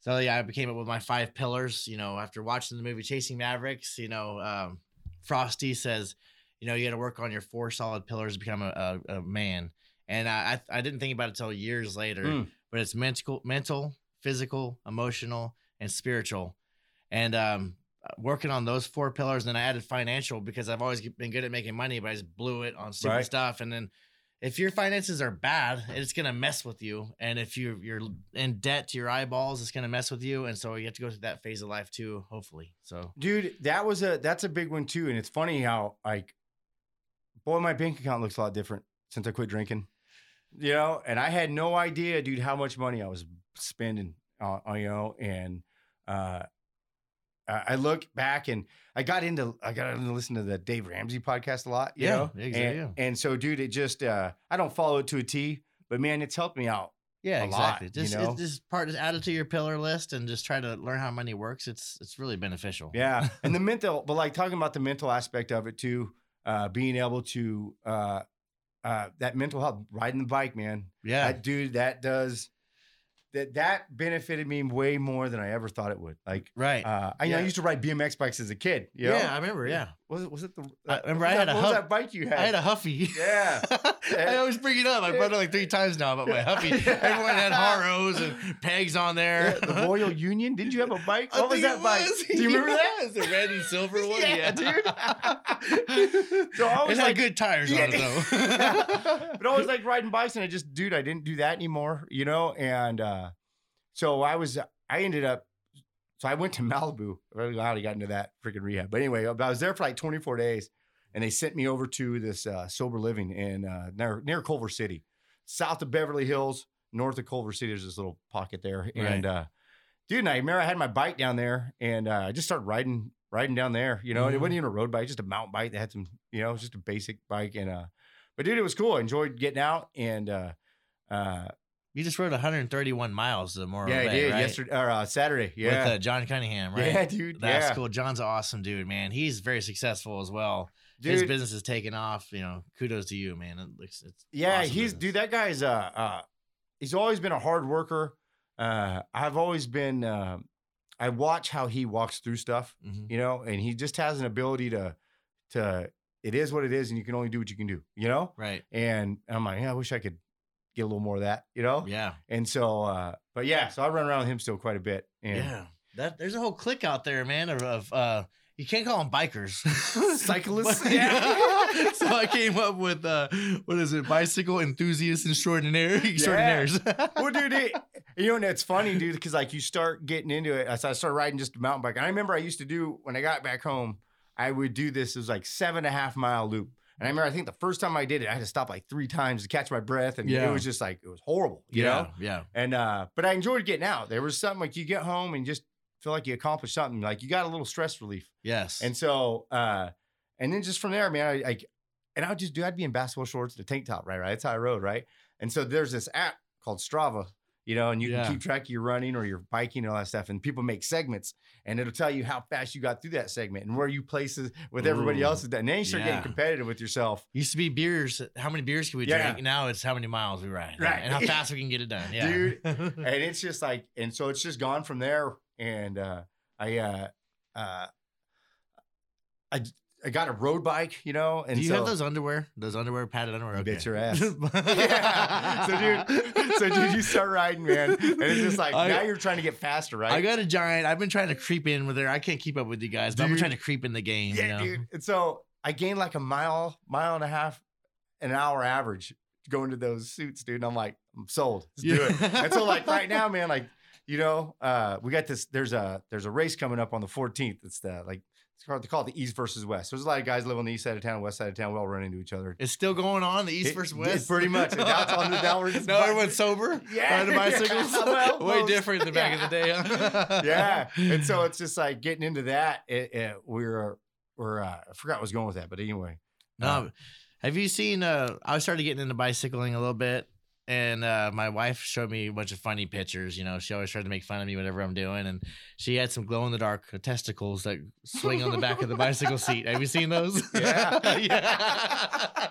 So yeah, I became up with my five pillars. You know, after watching the movie Chasing Mavericks, you know, um, Frosty says, you know, you got to work on your four solid pillars to become a, a, a man. And I, I I didn't think about it until years later. Mm. But it's mental, mental, physical, emotional, and spiritual. And um, working on those four pillars. And then I added financial because I've always been good at making money, but I just blew it on stupid Right. stuff. And then if your finances are bad, it's gonna mess with you. And if you you're in debt to your eyeballs, it's gonna mess with you. And so you have to go through that phase of life too, hopefully. So Dude, that was a that's a big one too. And it's funny how like boy, my bank account looks a lot different since I quit drinking. You know, and I had no idea, dude, how much money I was spending on, on you know, and uh I look back and I got into I got into listen to the Dave Ramsey podcast a lot, you Yeah, know. exactly, And, yeah. and so dude, it just uh I don't follow it to a T, but man, it's helped me out. yeah, exactly. lot, you just know? it's just part just add it to your pillar list and just try to learn how money works. It's it's really beneficial. Yeah. and the <laughs> mental, but like talking about the mental aspect of it too, uh, being able to, uh, uh, that mental health, riding the bike, man. Yeah. That dude, that does, that, that benefited me way more than I ever thought it would. Like, right. uh, I, you know, I used to ride BMX bikes as a kid. You know? yeah, I remember. Yeah. Was it, was it the, I remember I had that, a what was Huff- that bike you had? I had a Huffy. Yeah. <laughs> I always bring it up. I brought it like three times now about my Huffy. <laughs> Everyone had Haros and pegs on there. Yeah, the Royal Union. Didn't you have a bike? I What was that bike? was. <laughs> Do you remember that? Yes, the red and silver one. Yeah, dude. So I it was had like, good tires on it though. but I was like riding bikes, and I just, dude, I didn't do that anymore, you know. And uh, so I was, I ended up, so I went to <laughs> Malibu. I don't know how I got into that freaking rehab, but anyway, I was there for like 24 days, and they sent me over to this uh, sober living in uh, near near Culver City, south of Beverly Hills, north of Culver City. There's this little pocket there, and uh, dude, and I remember I had my bike down there, and uh, I just started riding riding down there. You know, and it wasn't even a road bike, just a mountain bike that had some, you know, just a basic bike, and uh, but dude, it was cool. I enjoyed getting out, and uh, uh, you just rode 131 miles to Morro yeah, I did right? yesterday or uh, Saturday. Yeah, With uh, John Cunningham, right? yeah, dude, That's yeah, cool. John's an awesome dude, man. He's very successful as well. His business is taking off. You know, kudos to you, man. It looks, it's Yeah, awesome he's business. dude. That guy's uh, uh, he's always been a hard worker. Uh, I've always been. Uh, I watch how he walks through stuff, Mhm. you know, and he just has an ability to, to. It is what it is, and you can only do what you can do, you know. Right. And I'm like, yeah, I wish I could get a little more of that, you know. Yeah. And so, uh, but yeah, so I run around with him still quite a bit. And Yeah. That there's a whole clique out there, man, of, of uh you can't call them bikers. <laughs> Cyclists? <laughs> But- Yeah. <laughs> so I came up with uh what is it? Bicycle enthusiasts extraordinaire extraordinaires. well, dude, it, you know, and it's funny, dude, because like you start getting into it. So I started riding just a mountain bike. And I remember I used to do when I got back home, I would do this. It was like seven and a half mile loop. And I remember, I think the first time I did it, I had to stop like three times to catch my breath, and Yeah. it was just like it was horrible, you know. yeah. And uh, but I enjoyed getting out. There was something like you get home and just feel like you accomplished something. Like you got a little stress relief. Yes. And so, uh, and then just from there, man, I, I and I would just do. I'd be in basketball shorts, and a tank top, right? Right. That's how I rode, right? And so there's this app called Strava, you know, and you Yeah. can keep track of your running or your biking and all that stuff. And people make segments, and it'll tell you how fast you got through that segment and where you places with everybody Ooh. else. And then you start Yeah. getting competitive with yourself. Used to be beers. How many beers can we Yeah. drink? Now it's how many miles we ride. Right. And how fast we can get it done. <laughs> Yeah. Dude, <laughs> and it's just like, and so it's just gone from there. And uh, I, uh, uh, I, I got a road bike, you know, and Do you so, have those underwear? Those underwear, padded underwear? Okay. bet your ass. <laughs> yeah. So dude, so dude, you start riding, man, and it's just like I- now you're trying to get faster, right? I got a giant. I've been trying to creep in with there. I can't keep up with you guys, but I'm trying to creep in the game. yeah, you know? dude. And so I gained like a mile, mile and a half, an hour average going to those suits, dude. And I'm like, I'm sold. Let's do it. And so like <laughs> right now, man, like you know, uh, we got this. There's a there's a race coming up on the 14th. It's the like it's called they call it the East versus West. There's a lot of guys live on the east side of town, west side of town. We all run into each other. It's still going on the east It- versus it's west. pretty much. And now it's on the downward <laughs> no, everyone's sober. <laughs> Yeah. riding <laughs> bicycles. Well, Way different than back in the day. Huh? yeah. And so it's just like getting into that. It, it, we're we're uh, I forgot what was going with that, but anyway. No, have you seen? Uh, I started getting into bicycling a little bit, and uh, my wife showed me a bunch of funny pictures. You know, she always tried to make fun of me whatever I'm doing, and she had some glow in the dark testicles that swing on the back of the bicycle seat. Have you seen those? <laughs> Yeah. <laughs> yeah.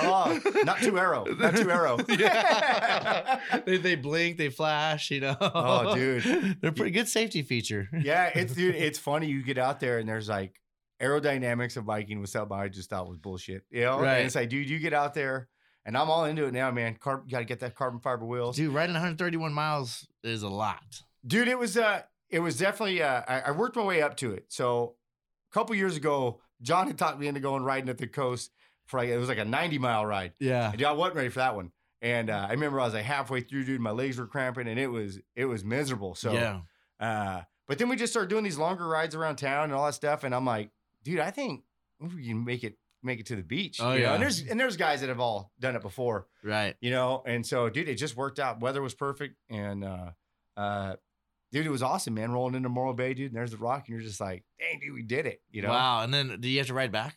Oh, not too aero, not too aero. <laughs> yeah. they, they blink, they flash. You know. Oh, dude. they're pretty good safety feature. yeah, it's dude, it's funny. You get out there and there's like aerodynamics of biking was something I just thought was bullshit. You know, Right. and it's like, dude, you get out there, and I'm all into it now, man. Got to get that carbon fiber wheels. Dude, riding 131 miles is a lot. dude it was uh it was definitely uh I, I worked my way up to it so a couple years ago john had talked me into going riding at the coast for like it was like a 90 mile ride Yeah. and dude, i wasn't ready for that one and uh, i remember i was like halfway through dude my legs were cramping and it was it was miserable so yeah. uh but then we just started doing these longer rides around town and all that stuff and i'm like dude i think we can make it make it to the beach Oh, you know? yeah. and there's and there's guys that have all done it before Right. you know and so dude it just worked out weather was perfect and uh uh dude it was awesome man rolling into morro bay dude and there's the rock and you're just like dang dude we did it you know Wow. And then do you have to ride back?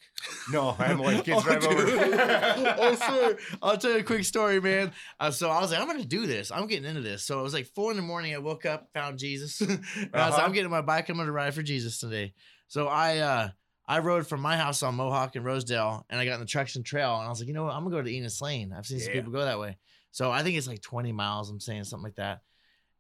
no i'm like kids <laughs> drive dude. over <laughs> oh, sir. I'll tell you a quick story, man. Uh, so I was like, I'm going to do this. I'm getting into this. So it was like four in the morning. I woke up, found Jesus. <laughs> and I was like, Uh-huh. I'm getting my bike. I'm going to ride for Jesus today. So I, uh, I rode from my house on Mohawk and Rosedale, and I got in the Traction Trail, and I was like, you know what? I'm gonna go to Enos Lane. I've seen some people go that way, so I think it's like 20 miles. I'm saying something like that,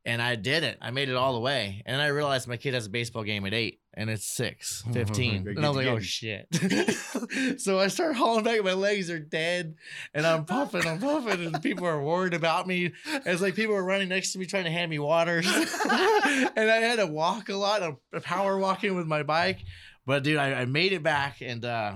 and I did it. I made it all the way, and I realized my kid has a baseball game at eight, and it's six <laughs> fifteen, Good and I was like, oh shit. <laughs> so I start hauling back. My legs are dead, and I'm puffing, I'm puffing, and people are worried about me. It's like people are running next to me trying to hand me water, <laughs> and I had to walk a lot. I'm power walking with my bike, but dude, I, I made it back, and uh,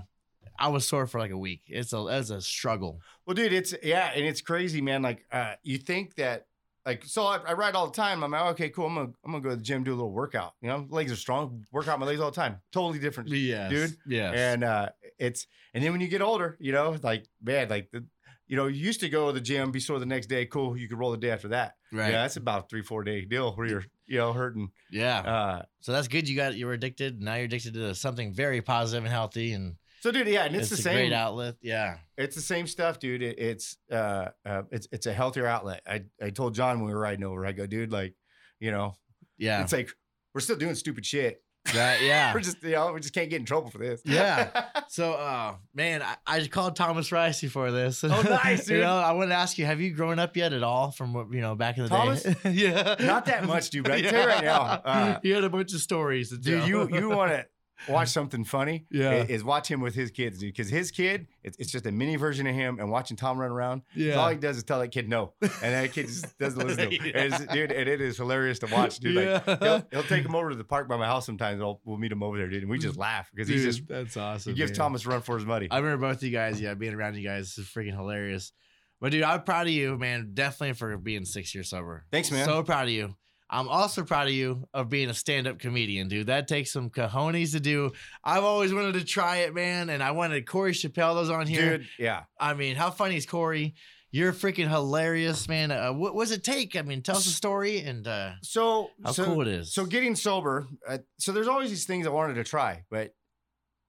I was sore for like a week. It's a it's a struggle. well dude it's yeah and it's crazy man like uh you think that like so I, I ride all the time i'm like okay cool i'm gonna i'm gonna go to the gym do a little workout you know legs are strong work out my legs all the time totally different Yes, Dude. Yeah. And uh it's and then when you get older, you know, like man, like the you know, you used to go to the gym, be sore the next day, cool, you could roll the day after that. right. Yeah, that's about a three, four day deal where you're, you know, hurting. Yeah. Uh so that's good. You got you were addicted. Now you're addicted to something very positive and healthy, and so dude, yeah, and it's, it's, the a same great outlet. Yeah. it's the same stuff, dude. It, it's uh, uh it's it's a healthier outlet. I I told John when we were riding over, I go, dude, like, you know, Yeah. it's like we're still doing stupid shit. Right, yeah. <laughs> We're just, you know, we just can't get in trouble for this. Yeah. <laughs> So, uh, man, I, I called Thomas Ricey for this. Oh, nice, <laughs> you dude. know, I wanted to ask you, have you grown up yet at all from what you know back in the Thomas? day? yeah, Not that much, dude, but I tell you right now, uh, you had a bunch of stories, to dude you you want to watch something funny Yeah. is watch him with his kids dude because his kid it's, it's just a mini version of him and watching tom run around yeah, all he does is tell that kid no and that kid just doesn't listen to him <laughs> And it's- dude and it is hilarious to watch dude like Yeah. he'll, <laughs> he'll take him over to the park by my house sometimes I'll, we'll meet him over there dude and we just mm. laugh because he's just that's awesome. he gives man. thomas a run for his money I remember both you guys, yeah, being around you guys is freaking hilarious. But dude, I'm proud of you, man. Definitely for being six years sober. Thanks, man. So proud of you. I'm also proud of you of being a stand-up comedian, dude. That takes some cojones to do. I've always wanted to try it, man, and I wanted Corey Chappelle was on here. dude yeah I mean, how funny is Corey? You're freaking hilarious, man. Uh, what was it take? I mean, tell us a story and uh, So how so, cool it is. So getting sober. Uh, so there's always these things I wanted to try, but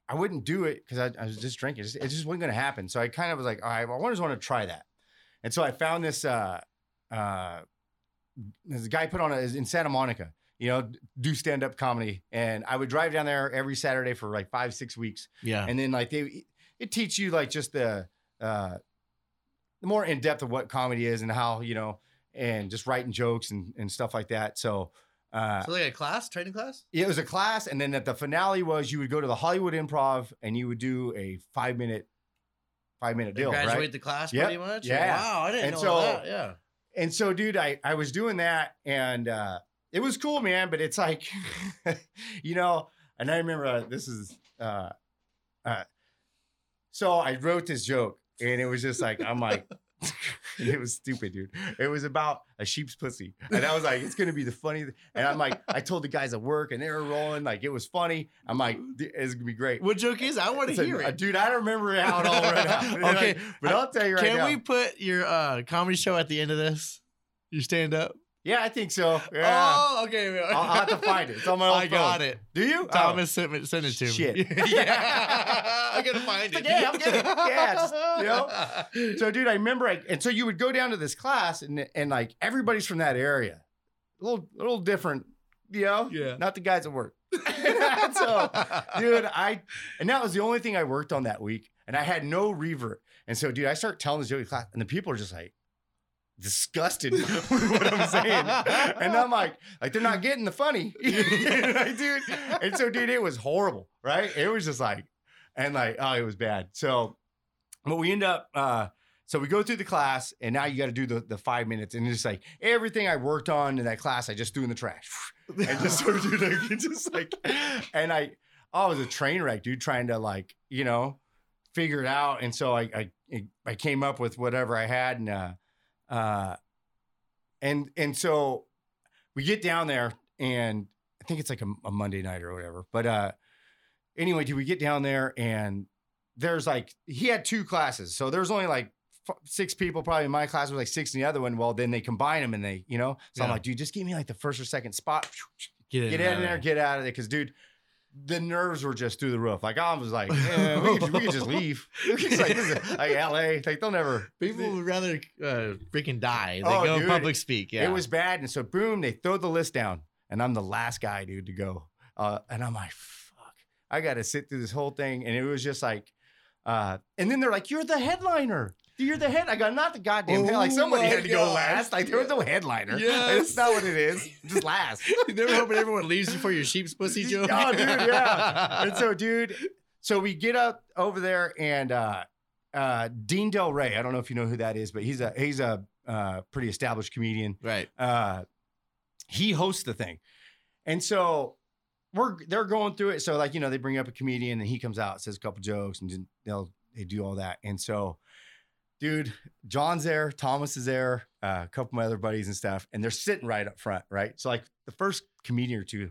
I wouldn't do it because I, I was just drinking. It just, it just wasn't going to happen. So I kind of was like, all right, well, I just want to try that. And so I found this. Uh, uh, this guy put on a, in Santa Monica. You know, do stand up comedy, and I would drive down there every Saturday for like five, six weeks. yeah. and then like they it teach you like just the uh the more in depth of what comedy is and how you know and just writing jokes and, and stuff like that so uh so like a class, training class. Yeah, it was a class and then at the finale was you would go to the hollywood improv and you would do a five minute five minute deal graduate right the class Yep. pretty much. Yeah. Wow, I didn't And know so- that. Yeah. And so dude i i was doing that and uh it was cool man but it's like <laughs> you know and i remember uh, this is uh uh so i wrote this joke and it was just like i'm like <laughs> it was stupid dude it was about a sheep's pussy and i was like it's gonna be the funny and i'm like i told the guys at work and they were rolling like it was funny i'm like it's gonna be great What joke is? I want to hear it. dude i don't remember how it all went out <laughs> Okay, Like, but i'll tell you right Can now Can we put your uh, comedy show at the end of this? You stand up. Yeah i think so yeah Oh, okay. I'll, I'll have to find it it's on my own I got it. do you Oh. Thomas sent, me, sent it to Shit. me. <laughs> yeah, <laughs> I gotta find it. Yeah, I'm getting it. Yeah, just, you know? <laughs> So, dude, I remember, I, and so you would go down to this class, and and like everybody's from that area, a little, a little different, you know. Yeah. Not the guys at work. so, dude, I, and that was the only thing I worked on that week, and I had no revert. And so, dude, I start telling this joke class, and the people are just like disgusted <laughs> with what I'm saying, and I'm like, like they're not getting the funny, <laughs> like, dude. And so, dude, it was horrible, right? It was just like, and like, oh, it was bad. So, but we end up, uh, so we go through the class, and now you got to do the, the five minutes, and it's like everything I worked on in that class, I just threw in the trash, and just sort of like, <laughs> just like, and I, oh, it was a train wreck, dude, trying to like, you know, figure it out, and so I, I, I came up with whatever I had, and uh, uh, and and so we get down there, and I think it's like a, a Monday night or whatever, but uh, anyway, do we get down there, and there's like he had two classes, so there's only like f- six people probably in my class was like six in the other one. Well, then they combine them and they, you know. So I'm like, dude, just give me like the first or second spot. Get in, Get in out there, get out of there, because dude. The nerves were just through the roof. Like I was like, eh, we, could, we could just leave. <laughs> <laughs> It's like, this is like LA. Like they'll never. People would rather uh, freaking die than Oh, go dude. public speak. Yeah, It was bad. And so boom, they throw the list down. And I'm the last guy, dude, to go. Uh, and I'm like, fuck. I gotta sit through this whole thing. And it was just like, uh, and then they're like, You're the headliner. You're the head. I got not the goddamn head. Like Oh somebody had to go last. Like there was no headliner. Yes. That's not what it is. Just last. <laughs> You never hoping everyone leaves before your sheep's pussy <laughs> joke. Oh, dude, yeah. <laughs> and so, dude, so we get up over there, and uh, uh, Dean Delray. I don't know if you know who that is, but he's a he's a uh, pretty established comedian. right. Uh, he hosts the thing, and so we're they're going through it. So like you know they bring up a comedian, and he comes out, says a couple jokes, and they'll they do all that. And so, dude, John's there, Thomas is there, uh, a couple of my other buddies and stuff, and they're sitting right up front, right? So like the first comedian or two,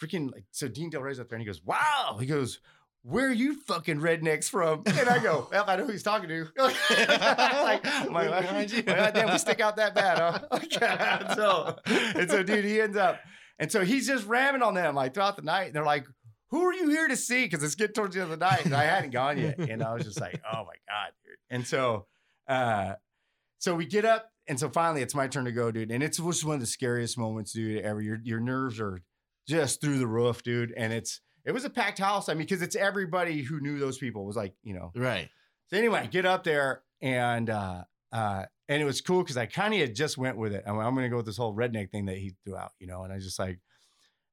freaking like so Dean Delray's up there, and he goes, "Wow," he goes. Where are you fucking rednecks from? And I go, <laughs> well, I know who he's talking to. <laughs> like, my, you. my, damn, we stick out that bad, huh? <laughs> and so, and so, dude, he ends up, and so he's just ramming on them like throughout the night. And they're like, who are you here to see? Because it's getting towards the end of the night. And I hadn't gone yet. And I was just like, oh my God, dude. And so, uh, so we get up, and so finally it's my turn to go, dude. And it's just one of the scariest moments, dude, ever. Your your nerves are just through the roof, dude. And it's it was a packed house. I mean, because it's everybody who knew those people was like, you know. Right. So anyway, I get up there and uh uh and it was cool because I kind of had just went with it. I'm, I'm gonna go with this whole redneck thing that he threw out, you know, and I just like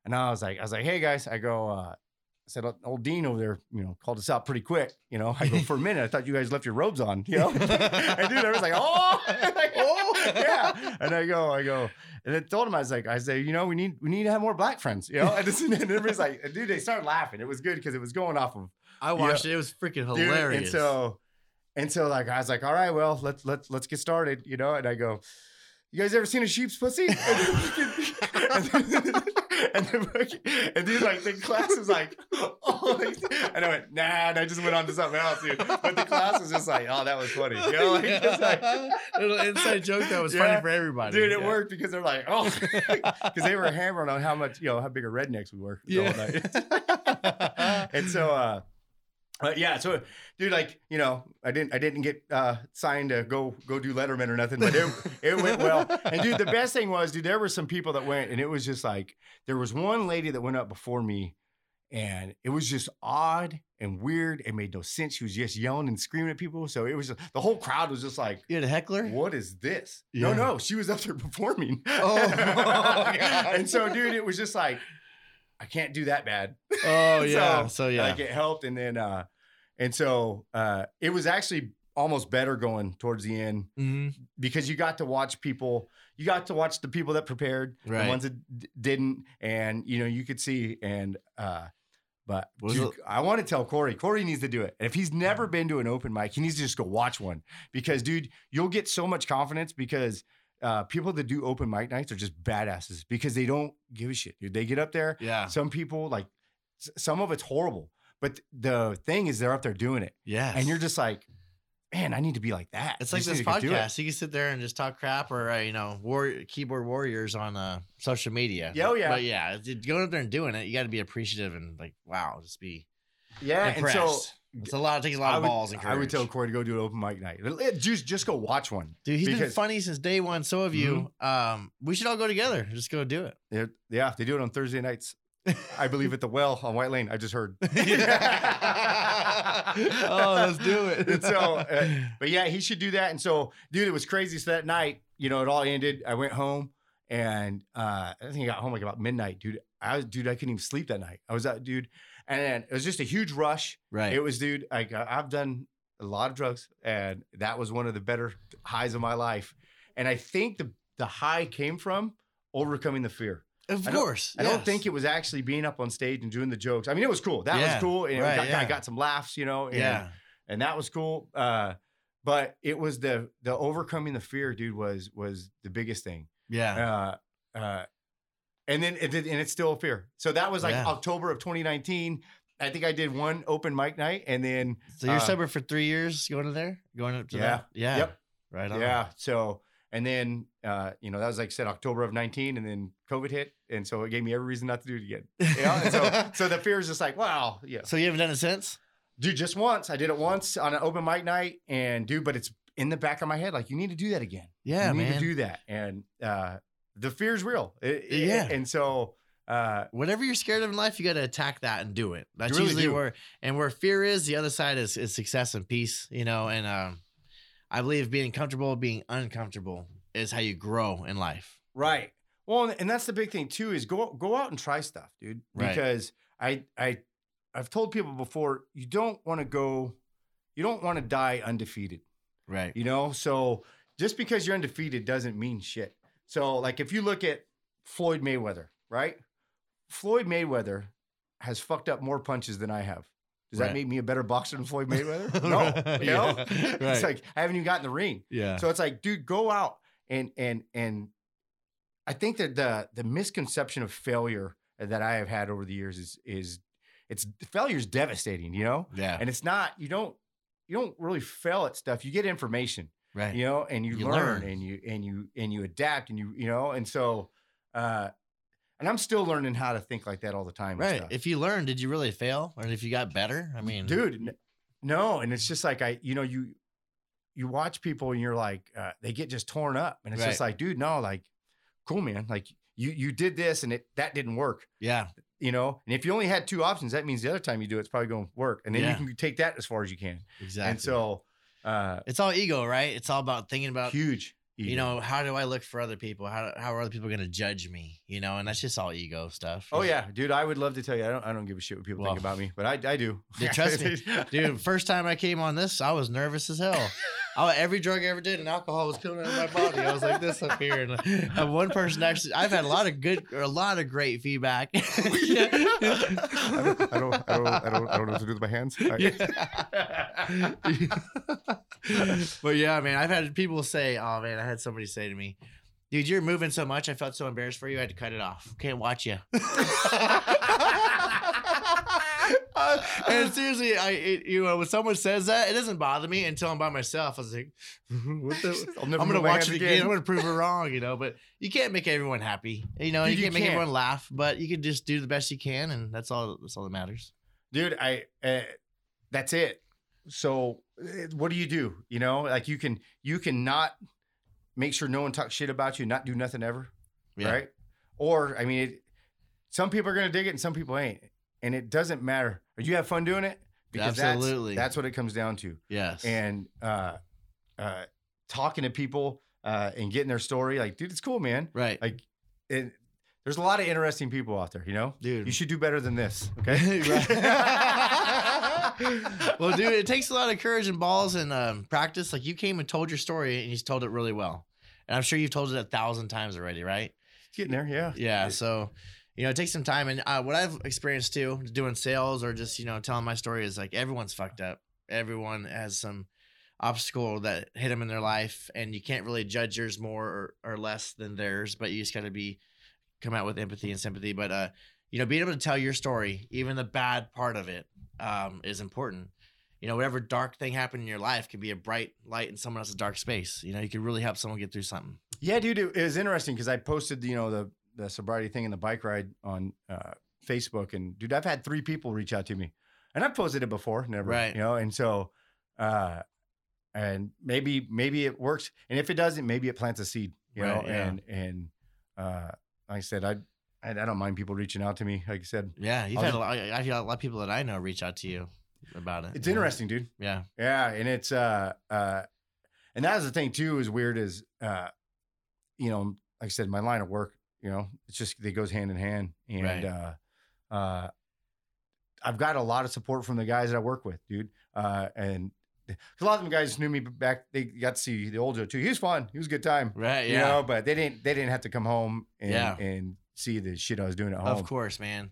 and I was like, I was like, hey guys, I go, uh I said, old Dean over there, you know, called us out pretty quick. You know, I go <laughs> for a minute. I thought you guys left your robes on, you know. <laughs> <laughs> and dude, I was like, oh, Like, Oh. yeah. And I go, I go, and I told him, I was like, I say, you know, we need, we need to have more black friends, you know. And, this, and everybody's like, dude, they started laughing. It was good because it was going off of I watched it. It was freaking Dude, hilarious. and so, and so, like I was like, all right, well, let's let's let's get started, you know. And I go, you guys ever seen a sheep's pussy? <laughs> And then, and then, and then fucking- and dude, like the class is like, <laughs> oh, like, and I went, nah, and I just went on to something else, dude. But the class was just like, oh, that was funny, you know, like, just like <laughs> little inside joke that was Yeah. funny for everybody. dude, it Yeah. worked because they're like, oh, because they were hammering on how much, you know, how big of rednecks we were. the night. and so, uh, uh, yeah, so dude, like you know, I didn't, I didn't get uh, signed to go go do Letterman or nothing, but it <laughs> it went well. And dude, the best thing was, dude, there were some people that went, and it was just like there was one lady that went up before me, and it was just odd and weird. It made no sense. She was just yelling and screaming at people. So it was just, the whole crowd was just like. You had a heckler? What is this? Yeah. No, no, she was up there <laughs> performing. Oh, <laughs> God. and so, dude, it was just like, I can't do that bad. Oh yeah. So, So, yeah. like it helped and then uh and so uh it was actually almost better going towards the end Mhm. because you got to watch people you got to watch the people that prepared Right. the ones that d- didn't and you know you could see and uh but dude, I want to tell Corey. Corey needs to do it. And if he's never been to an open mic, he needs to just go watch one. Because, dude, you'll get so much confidence because uh, people that do open mic nights are just badasses because they don't give a shit. Dude. They get up there, Yeah. some people like some of it's horrible, but the thing is they're up there doing it, Yeah. and you're just like, man, I need to be like that. It's like this podcast. You can sit there and just talk crap, or uh, you know, war keyboard warriors on uh, social media. Yeah, oh, yeah. But yeah, going up there and doing it, you got to be appreciative and like, wow, just be Yeah, impressed. and so it's a lot. It takes a lot of would, balls and courage. I would tell Corey to go do an open mic night. Just just go watch one. Dude, he's been funny since day one. So have you. Um, we should all go together. Just go do it. Yeah, yeah, they do it on Thursday nights. I believe at the well on White Lane. I just heard. <laughs> <laughs> oh, let's do it. And so, uh, but yeah, he should do that. And so, dude, it was crazy. So that night, you know, it all ended. I went home and uh, I think I got home like about midnight, dude. I was, dude, I couldn't even sleep that night. I was out, dude, and then it was just a huge rush. right. It was, dude, like I've done a lot of drugs, and that was one of the better highs of my life. And I think the the high came from overcoming the fear. Of I course. I don't think it was actually being up on stage and doing the jokes. I mean, it was cool. That Yeah, was cool, and right, got, yeah. I got some laughs, you know. And, Yeah. and that was cool. Uh, but it was the the overcoming the fear, dude, was was the biggest thing. Yeah. Uh, uh, and then it did, and it's still a fear. So that was like Yeah. October of 2019. I think I did one open mic night, and then so you're uh, sober for three years going to there? Going up to Yeah. that? Yeah. Yep. Right on. yeah. So and then uh, you know that was like I said October of 19, and then COVID hit, and so it gave me every reason not to do it again. Yeah. and so <laughs> so the fear is just like wow, yeah. So you haven't done it since? Dude, just once. I did it once on an open mic night, and dude, but it's in the back of my head, like you need to do that again. Yeah, you need man. to do that, and uh, the is real. It- it- Yeah. and so uh, Whatever you're scared of in life, you got to attack that and do it. That's really usually do. where and where fear is, the other side is is success and peace. You know, and um, I believe being comfortable, being uncomfortable is how you grow in life. right. Well, and that's the big thing too is go go out and try stuff, dude. Right. Because I I I've told people before, you don't want to go, you don't want to die undefeated. Right. You know, so just because you're undefeated doesn't mean shit. So, like, if you look at Floyd Mayweather, right? Floyd Mayweather has fucked up more punches than I have. Does Right. that make me a better boxer than Floyd Mayweather? <laughs> No, you know. Yeah, It's <laughs> right. like I haven't even gotten the ring. Yeah. So it's like, dude, go out and and and I think that the the misconception of failure that I have had over the years is is it's failure is devastating, you know, yeah. and it's not you don't you don't really fail at stuff. You get information right. you know and you, You learn, learn. and you and you and you adapt and you you know and so uh and i'm still learning how to think like that all the time Right. If you learn, did you really fail, or if you got better? I mean, dude n- no and it's just like i you know you you watch people and you're like uh, they get just torn up and it's just like dude no like cool man like you you did this and it that didn't work Yeah. you know and if you only had two options that means the other time you do it, it's probably going to work and then Yeah. you can take that as far as you can Exactly. and so uh it's all ego, right? It's all about thinking about huge you know how do I look for other people? How how are other people going to judge me? You know, and that's just all ego stuff. Oh yeah, dude. I would love to tell you. I don't. I don't give a shit what people Well, think about me, but I, I do. Dude, trust me. <laughs> dude. First time I came on this, I was nervous as hell. <laughs> I, every drug I ever did, and alcohol was coming out of my body. I was like this up here, and uh, one person actually. I've had a lot of good, or a lot of great feedback. I <laughs> don't, I don't. I don't. I don't. I don't know what to do with my hands. I- but yeah, man, I've had people say, "Oh man, I had somebody say to me, Dude, you're moving so much. I felt so embarrassed for you. I had to cut it off. Can't watch you. <laughs> <laughs> And seriously, I it, you know when someone says that, it doesn't bother me until I'm by myself. I was like, <laughs> what the? <laughs> I'll I'm gonna watch it again. I'm gonna prove her wrong, you know. But you can't make everyone happy, you know. Dude, you you can't make can't. everyone laugh, but you can just do the best you can, and that's all. That's all that matters. dude i uh, that's it so uh, what do you do you know like you can you can not make sure no one talks shit about you not do nothing ever Yeah. right or i mean it, some people are gonna dig it and some people ain't and it doesn't matter But you have fun doing it because Absolutely. that's, that's what it comes down to Yes. and uh uh talking to people uh and getting their story like dude it's cool man right, like it, there's a lot of interesting people out there you know dude. you should do better than this okay <laughs> <laughs> well, dude, it takes a lot of courage and balls and um, practice. Like you came and told your story, and you told it really well. And I'm sure you've told it a thousand times already, right? Getting there, yeah. Yeah. So, you know, it takes some time. And uh, what I've experienced too, doing sales or just you know telling my story is like everyone's fucked up. Everyone has some obstacle that hit them in their life, and you can't really judge yours more or, or less than theirs. But you just got to be come out with empathy and sympathy. But uh, you know, being able to tell your story, even the bad part of it, um, is important. You know, whatever dark thing happened in your life can be a bright light in someone else's dark space. You know, you can really help someone get through something. Yeah, dude, it, it was interesting because I posted, you know, the the sobriety thing and the bike ride on uh, Facebook, and dude, I've had three people reach out to me, and I've posted it before, never, Right. You know, and so, uh, and maybe maybe it works, and if it doesn't, maybe it plants a seed, you know, yeah. and and uh, like I said, I, I I don't mind people reaching out to me, like I said, Yeah, you've I'll had just- a lot. I feel a lot of people that I know reach out to you about it. it's interesting, dude. Yeah, Yeah, and it's uh uh and that's the thing too is weird is uh you know, like I said, my line of work, you know, it's just it goes hand in hand. And Right. uh uh I've got a lot of support from the guys that I work with, dude. Uh and 'cause a lot of them guys knew me back. They got to see the old Joe too. He was fun. He was a good time. right. You Yeah, know, but they didn't. They didn't have to come home and Yeah. and see the shit I was doing at home. of course, man.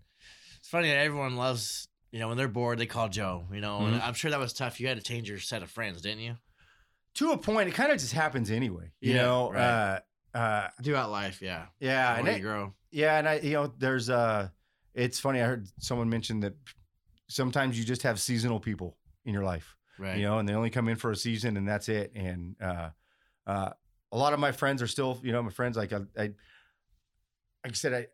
It's funny that everyone loves. You know, when they're bored, they call Joe. You know, and Mhm. I'm sure that was tough. You had to change your set of friends, didn't you? To a point, it kind of just happens anyway. You Yeah, know, right. uh, uh, Throughout life, yeah. yeah, and it- you grow. Yeah, and I, you know, there's uh it's funny. I heard someone mention that sometimes you just have seasonal people in your life, Right. you know, and they only come in for a season and that's it. And uh, uh, a lot of my friends are still, you know, my friends like I, I like I said, I,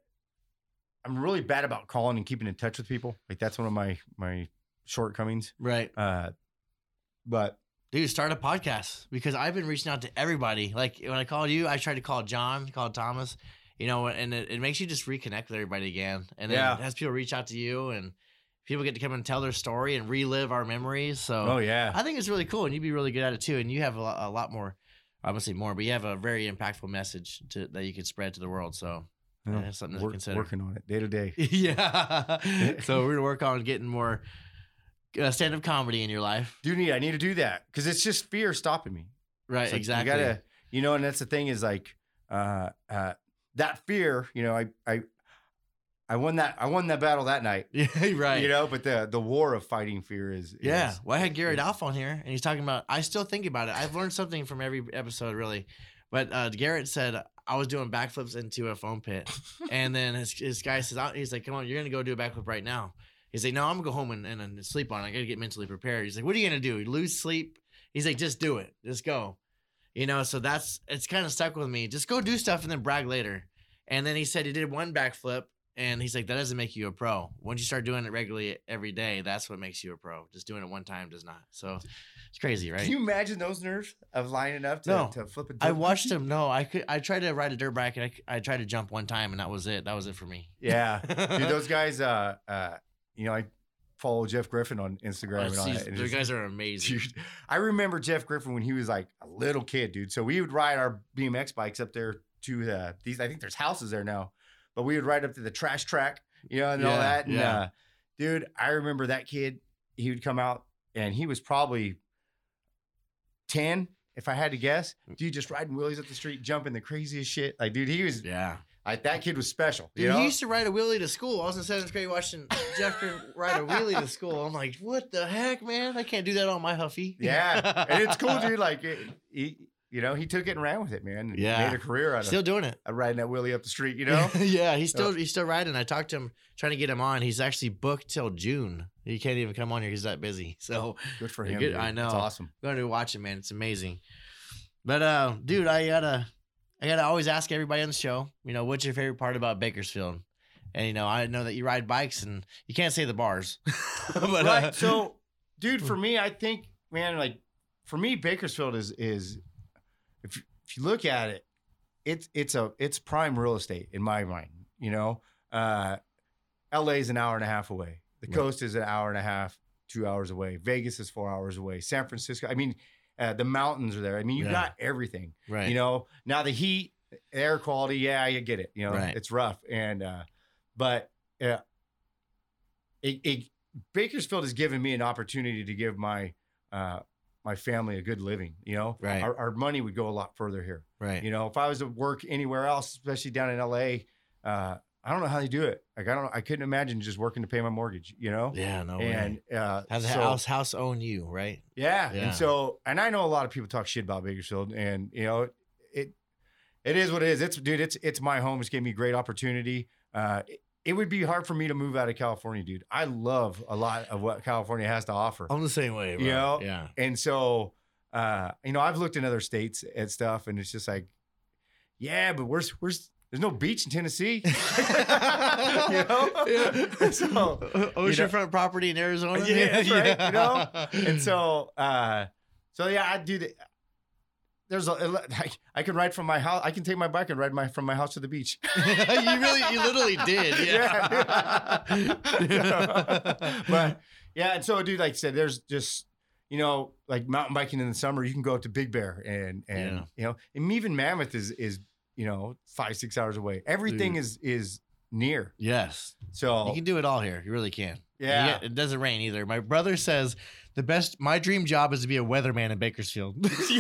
I'm really bad about calling and keeping in touch with people. Like that's one of my my shortcomings. Right. Uh, but Dude, start a podcast because I've been reaching out to everybody. Like when I called you, I tried to call John, called Thomas, you know, and it, it makes you just reconnect with everybody again. And then Yeah. it has people reach out to you and people get to come and tell their story and relive our memories. So oh yeah, I think it's really cool, and you'd be really good at it too. And you have a lot, a lot more. I would say more, but you have a very impactful message to that you can spread to the world. So Yeah, something to work- consider. working on it day to day. <laughs> yeah. <laughs> so we're gonna work on getting more uh, stand-up comedy in your life. Do need I need to do that because it's just fear stopping me. Right. Like, exactly. You gotta, you know, and that's the thing is like, uh, uh, that fear, you know, I, I, I won that, I won that battle that night, <laughs> yeah. Right. you know, but the, the war of fighting fear is, Yeah. is- Well, I had Gary Dolph on here, and he's talking about. I still think about it. I've learned something from every episode, really. But uh, Garrett said I was doing backflips into a foam pit, <laughs> and then his, his guy says, "He's like, come on, you're gonna go do a backflip right now." He's like, "No, I'm gonna go home and, and, and sleep on. it. I gotta get mentally prepared." He's like, "What are you gonna do? Lose sleep?" He's like, "Just do it. Just go." You know, so that's it's kind of stuck with me. Just go do stuff and then brag later. And then he said he did one backflip, and he's like, that doesn't make you a pro. Once you start doing it regularly every day, that's what makes you a pro. Just doing it one time does not. So it's crazy, right? Can you imagine those nerves of lining up to, No. to flip a I dirt I watched him. No, I could. I tried to ride a dirt bike, and I, I tried to jump one time, and that was it. That was it for me. Yeah. <laughs> Dude, those guys, uh, uh, you know, I follow Jeff Griffin on Instagram and all that. and those guys are amazing. Dude, I remember Jeff Griffin when he was like a little kid, dude. So we would ride our BMX bikes up there to uh, these. I think there's houses there now, but we would ride up to the trash track, you know, and all that. And yeah. uh, dude, I remember that kid. He would come out, and he was probably ten, if I had to guess. Dude, just riding wheelies up the street, jumping the craziest shit. Like, dude, he was Yeah, like that kid was special. dude, you know? he used to ride a wheelie to school. I was in seventh grade watching Jeff ride a wheelie to school. I'm like, what the heck, man? I can't do that on my Huffy. yeah, <laughs> and it's cool, dude. Like, it, he, You know, he took it and ran with it, man. Yeah. made a career out of it. Still doing it. riding that wheelie up the street. You know, <laughs> yeah, he's still he's still riding. I talked to him trying to get him on. He's actually booked till June. He can't even come on here. He's that busy. <laughs> So good for Good- him. dude. I know. It's awesome. going to watch it, man. It's amazing. But uh, dude, I gotta I gotta always ask everybody on the show, you know, what's your favorite part about Bakersfield? And you know, I know that you ride bikes and you can't say the bars. <laughs> but right. uh, so, dude, for <laughs> me, I think, man, like for me, Bakersfield is is if if you look at it, it's it's a it's prime real estate in my mind. You know, uh, L.A. is an hour and a half away. The Right. coast is an hour and a half, two hours away. Vegas is four hours away. San Francisco. I mean, uh, the mountains are there. I mean, you Yeah. got everything. right. You know, now the heat, air quality, yeah, you get it. You know, Right. it's rough, and uh, but uh, it, it Bakersfield has given me an opportunity to give my uh, my family a good living. You know, Right. Our, our money would go a lot further here. right. You know, if I was to work anywhere else, especially down in LA, uh, I don't know how they do it. Like I don't, I couldn't imagine just working to pay my mortgage. You know, yeah, no and way. uh, Has the so- house house own you, right? yeah. Yeah. And so, and I know a lot of people talk shit about Bakersfield, and you know, it it is what it is. It's dude, it's it's my home. It's gave me great opportunity. Uh, it, it would be hard for me to move out of California, dude. I love a lot of what California has to offer, I'm the same way, bro. You know? yeah. and so, uh, you know, I've looked in other states at stuff, and it's just like, yeah, but where's where's there's no beach in Tennessee, <laughs> <laughs> you know. Yeah. so, Oceanfront property in Arizona. Yeah, that's right, you know? and so uh so yeah i do the there's a I, I can ride from my house i can take my bike and ride my from my house to the beach <laughs> you really, you literally did. Yeah. Yeah. but yeah and so dude like i said there's just you know like mountain biking in the summer you can go up to big bear and and Yeah. you know and even mammoth is is you know five six hours away everything Dude. is is near yes, so you can do it all here. You really can. yeah get- it doesn't rain either. My brother says the best. My dream job is to be a weatherman in Bakersfield. <laughs> <laughs>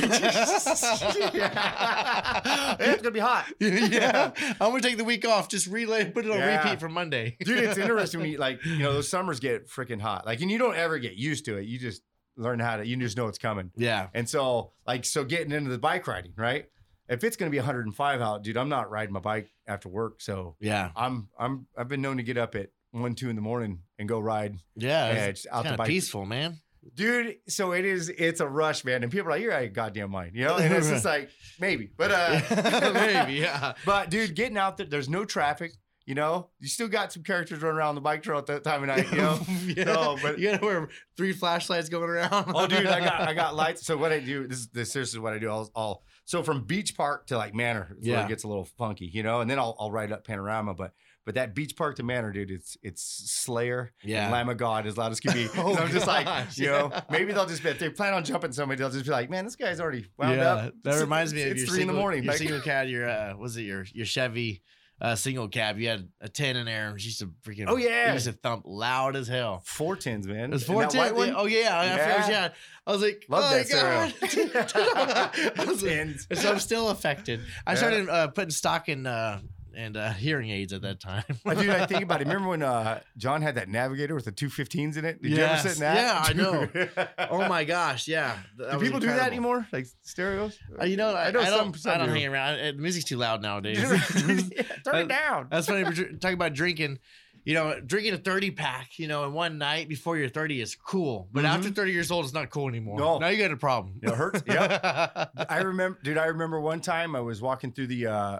yeah. it's gonna be hot <laughs> yeah, I'm gonna take the week off. Just relay, put it on Yeah. repeat for Monday. dude it's interesting when you like you know those summers get freaking hot like and you don't ever get used to it you just learn how to you just know it's coming Yeah, and so like so getting into the bike riding right if it's going to be 105 out dude i'm not riding my bike after work so yeah, i'm i'm i've been known to get up at one two in the morning and go ride yeah. yeah, It's, out the bike peaceful, man. dude so it is it's a rush man and people are like you're out of goddamn mind you know and it's just <laughs> like maybe but uh <laughs> Maybe, yeah. but dude getting out there there's no traffic you know you still got some characters running around the bike trail at that time of night you know <laughs> yeah. No, but- you gotta wear three flashlights going around. Oh, dude, I got I got lights. So what I do this is this, this is what I do. I'll, I'll so from Beach Park to like Manor, where Yeah. it gets a little funky, you know, and then I'll I'll ride up Panorama, but but that Beach Park to Manor, dude, it's it's Slayer, Yeah. and Lamb of God as loud as can be. Oh, <laughs> so I'm just like, gosh, you know, yeah. maybe they'll just be if they plan on jumping somebody, they'll just be like, man, this guy's already wound yeah, up. that It's- reminds me of it's your three single, in the morning. Your Like, single cab, your uh, was it your your Chevy uh, single cab? You had a ten in there, she used to freaking Oh, yeah. it used to thump loud as hell. four tens, man. It was four that white ten. one? Oh yeah, I forgot- Yeah. yeah. I was like, Love oh, that God. <laughs> <laughs> I was like- so I'm still affected. I Yeah. started uh, putting stock in uh, and uh, hearing aids at that time. Uh, Dude, I think about it. <laughs> Remember when uh, John had that Navigator with the two fifteens in it? Did you ever sit in that? Yes. Yeah, I know. <laughs> Oh my gosh, yeah. That Do people do that anymore? Like stereos? Uh, you know, I, I, know don't. some- some I don't do. hang around. Uh, The music's too loud nowadays. <laughs> Yeah, Turn it down. That's funny. We're talking about drinking. You know, drinking a 30 pack, you know, in one night before you're 30 is cool. But Mhm. after 30 years old, it's not cool anymore. No. Now you got a problem. It hurts. yeah. I remember, dude. I remember one time I was walking through the uh,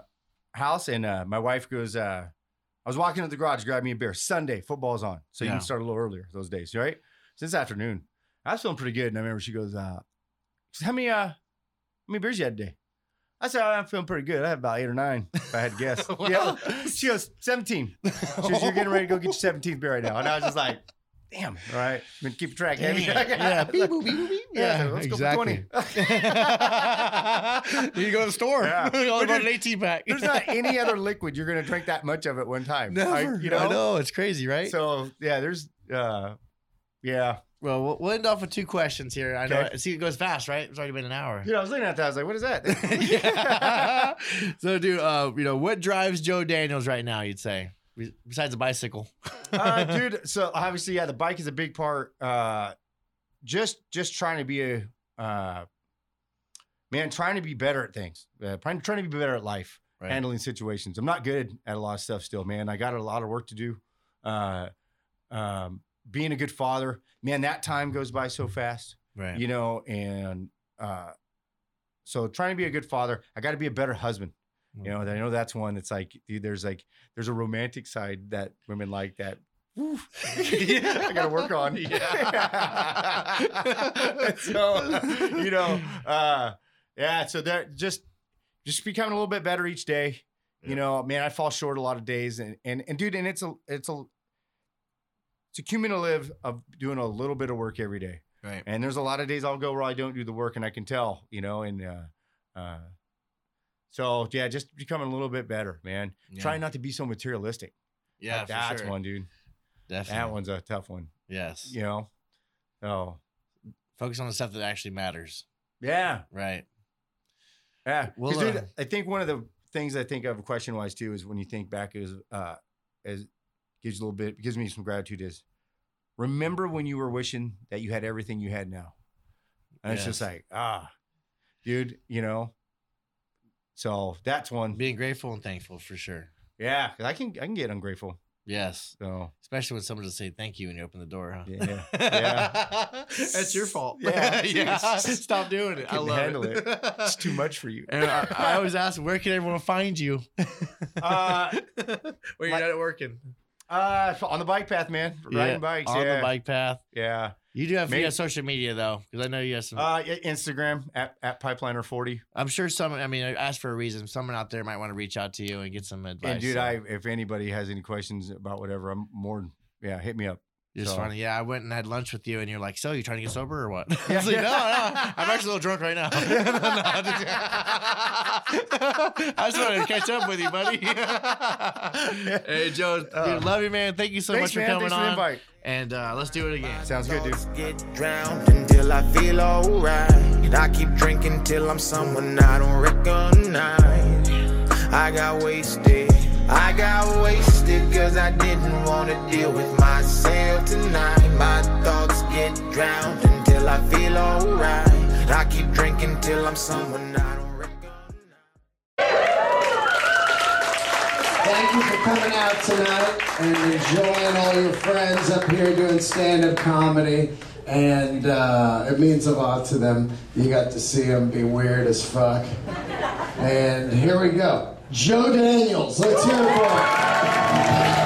house and uh, my wife goes, uh, I was walking to the garage, grab me a beer. Sunday, football's on, so you Yeah. can start a little earlier those days, right? Since afternoon, I was feeling pretty good, and I remember she goes, uh, she said, "How many, uh, how many beers you had today?" I said, "I'm feeling pretty good. I had about eight or nine, if I had to guess." <laughs> Yeah. She goes, 17. <laughs> She goes, "You're getting ready to go get your 17th beer right now," and I was just like. Damn. All right. Been keeping track. Damn. <laughs> Yeah. Beep, boop, beep, boop, beep. Yeah, Yeah, let's exactly. go for 20. <laughs> <laughs> you go to the store. Yeah. All about an dude, 18 pack. There's not any other liquid you're gonna drink that much of at one time. Never. Like, you know? I know. It's crazy, right? So yeah, there's uh yeah. well, we'll, we'll end off with two questions here. I know. Okay. See, it goes fast, right? It's already been an hour. Dude, I was looking at that. I was like, what is that? so, dude, uh, you know, what drives Joe Daniels right now? You'd say, besides the bicycle. <laughs> uh, dude, so obviously, yeah, the bike is a big part. Uh just just trying to be a uh man, trying to be better at things, uh, trying, trying to be better at life, Right. handling situations. I'm not good at a lot of stuff still, man. I got a lot of work to do. Uh, um, being a good father, man, that time goes by so fast, Right. you know, and uh, so trying to be a good father, I got to be a better husband. You know, I know that's one that's like, dude, there's like, there's a romantic side that women like that. <laughs> I got to work on. Yeah. <laughs> so, you know, uh, yeah. So that just, just becoming a little bit better each day. Yeah. You know, man, I fall short a lot of days, and and and dude, and it's a, it's a, it's a cumulative of doing a little bit of work every day. Right. And there's a lot of days I'll go where I don't do the work, and I can tell, you know, and uh, uh, so yeah, just becoming a little bit better, man. Yeah. Trying not to be so materialistic. Yeah, Like, that's sure. one, dude. Definitely. That one's a tough one. Yes. You know. Oh Focus on the stuff that actually matters. yeah, Right. Yeah. Well, dude, uh, I think one of the things I think of question wise too is when you think back is uh, as gives you a little bit gives me some gratitude is remember when you were wishing that you had everything you had now, and it's just like ah, dude, you know. So that's one. Being grateful and thankful for sure. Yeah, 'cause I can I can get ungrateful. Yes. So Especially when someone just say thank you when you open the door, huh? Yeah. <laughs> Yeah. That's your fault. <laughs> Yeah. <laughs> yeah. Stop doing it. I Couldn't love handle it. it. it's too much for you. And I, I always ask, where can everyone find you? Uh, where you're like- not working. Uh, on the bike path, man. Riding bikes. on yeah. the bike path. Yeah. You do have, you have social media though, because I know you have some. Uh, Instagram at, at pipeliner forty. I'm sure someone. I mean, I asked for a reason. Someone out there might want to reach out to you and get some advice. And dude, so I if anybody has any questions about whatever, I'm more. Yeah, hit me up. just so- funny. Yeah, I went and had lunch with you, and you're like, "So, you trying to get sober or what?" I <laughs> Yeah. was like, "No, no, I'm actually a little drunk right now." <laughs> No, no, I'm just- <laughs> I just wanted to catch up with you, buddy. hey, Joe, dude, Uh, love you, man. Thank you so Thanks, much for man. coming Thanks for the on. invite. And uh, let's do it again. Sounds good, dude. Get drowned until I feel alright. I keep drinking till I'm someone I don't recognize. I got wasted. I got wasted cause I didn't wanna deal with myself tonight. My thoughts get drowned until I feel alright. I keep drinking till I'm someone I Thank you for coming out tonight and enjoying all your friends up here doing stand-up comedy. And uh, it means a lot to them. You got to see them be weird as fuck. And here we go. Joe Daniels. Let's hear it for him.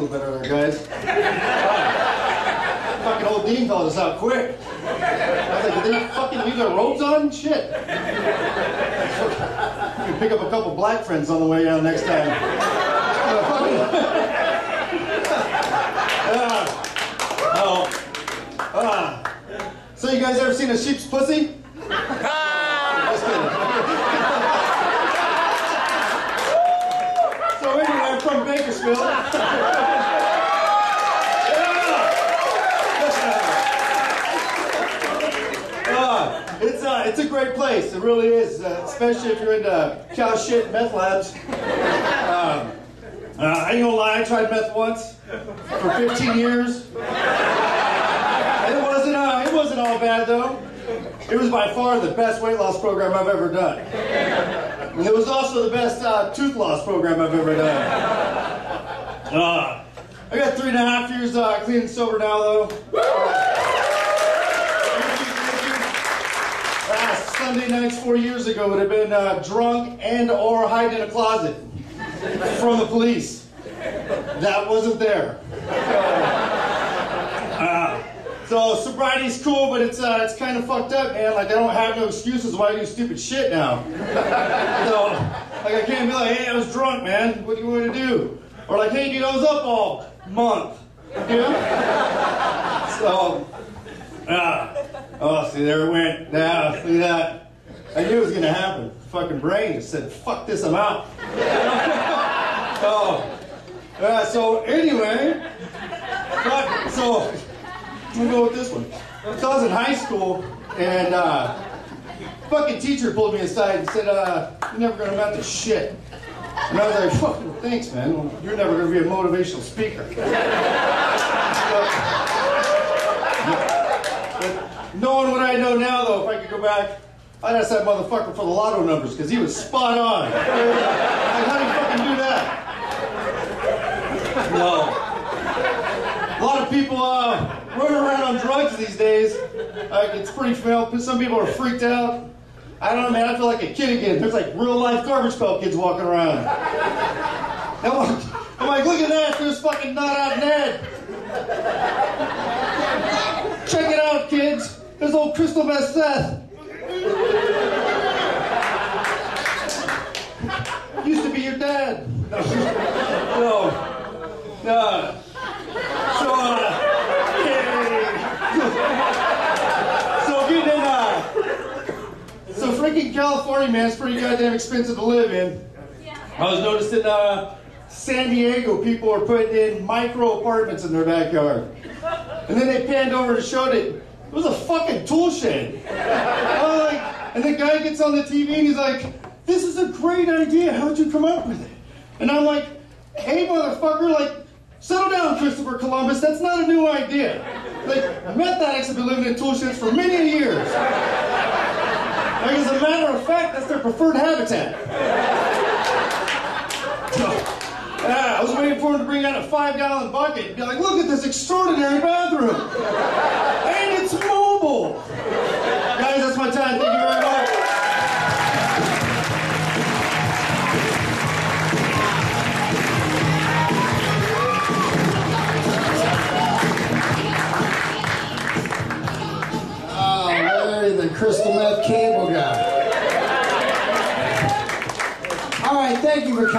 Little better there, guys. fucking old Dean called us out quick. I was like, did they fucking leave their robes on? Shit. you can pick up a couple black friends on the way down next time. Ah. oh. Ah. So you guys ever seen a sheep's pussy? <laughs> Just kidding. So anyway, I'm from Bakersfield. <laughs> Uh, it's uh, it's a great place. It really is, uh, especially if you're into cow shit meth labs. Um, uh, I ain't gonna lie, I tried meth once for 15 years. It wasn't uh, it wasn't all bad though. It was by far the best weight loss program I've ever done. And it was also the best uh, tooth loss program I've ever done. Uh, I got three and a half years uh, clean and sober now, though. Last Sunday nights four years ago would have been uh, drunk and or hiding in a closet from the police. That wasn't there. So sobriety's cool, but it's uh, it's kind of fucked up, man. Like I don't have no excuses why I do stupid shit now. so like I can't be like, hey, I was drunk, man. What do you want to do? Or like, hey, dude, I was up all month. You know? so, ah, oh, see, there it went. Now, see that? I knew it was gonna happen. Fucking brain just said, fuck this, I'm out. <laughs> oh, uh, so anyway, fuck, so. I'm gonna go with this one. So I was in high school, and uh, fucking teacher pulled me aside and said, uh, "You're never gonna amount to shit." And I was like, "Fucking thanks, man. Well, you're never gonna be a motivational speaker." <laughs> But Knowing what I know now, though, if I could go back, I'd ask that motherfucker for the lotto numbers because he was spot on. <laughs> like, how do you fucking do that? No. A lot of people uh, running around on drugs these days. Like, it's pretty fail. Some people are freaked out. I don't know, man. I feel like a kid again. There's like real life garbage pail kids walking around. I'm like, I'm like, look at that. There's fucking not out Ned. Check it out, kids. There's old crystal meth Seth. Used to be your dad. No, no. no. So, uh, getting in, uh, so freaking California, man, it's pretty goddamn expensive to live in. I was noticing, uh, San Diego, people are putting in micro apartments in their backyard. And then they panned over and showed it. It was a fucking tool shed. Like, and the guy gets on the TV and he's like, this is a great idea. How'd you come up with it? And I'm like, hey, motherfucker, like, settle down, Christopher Columbus. That's not a new idea. Like, addicts have been living in tool sheds for many years. Like, as a matter of fact, that's their preferred habitat. Yeah, I was waiting for him to bring out a five gallon bucket and be like, look at this extraordinary bathroom. And it's mobile. Guys, that's my time. Thank you very much. Larry, the crystal meth cable guy. All right, thank you for coming.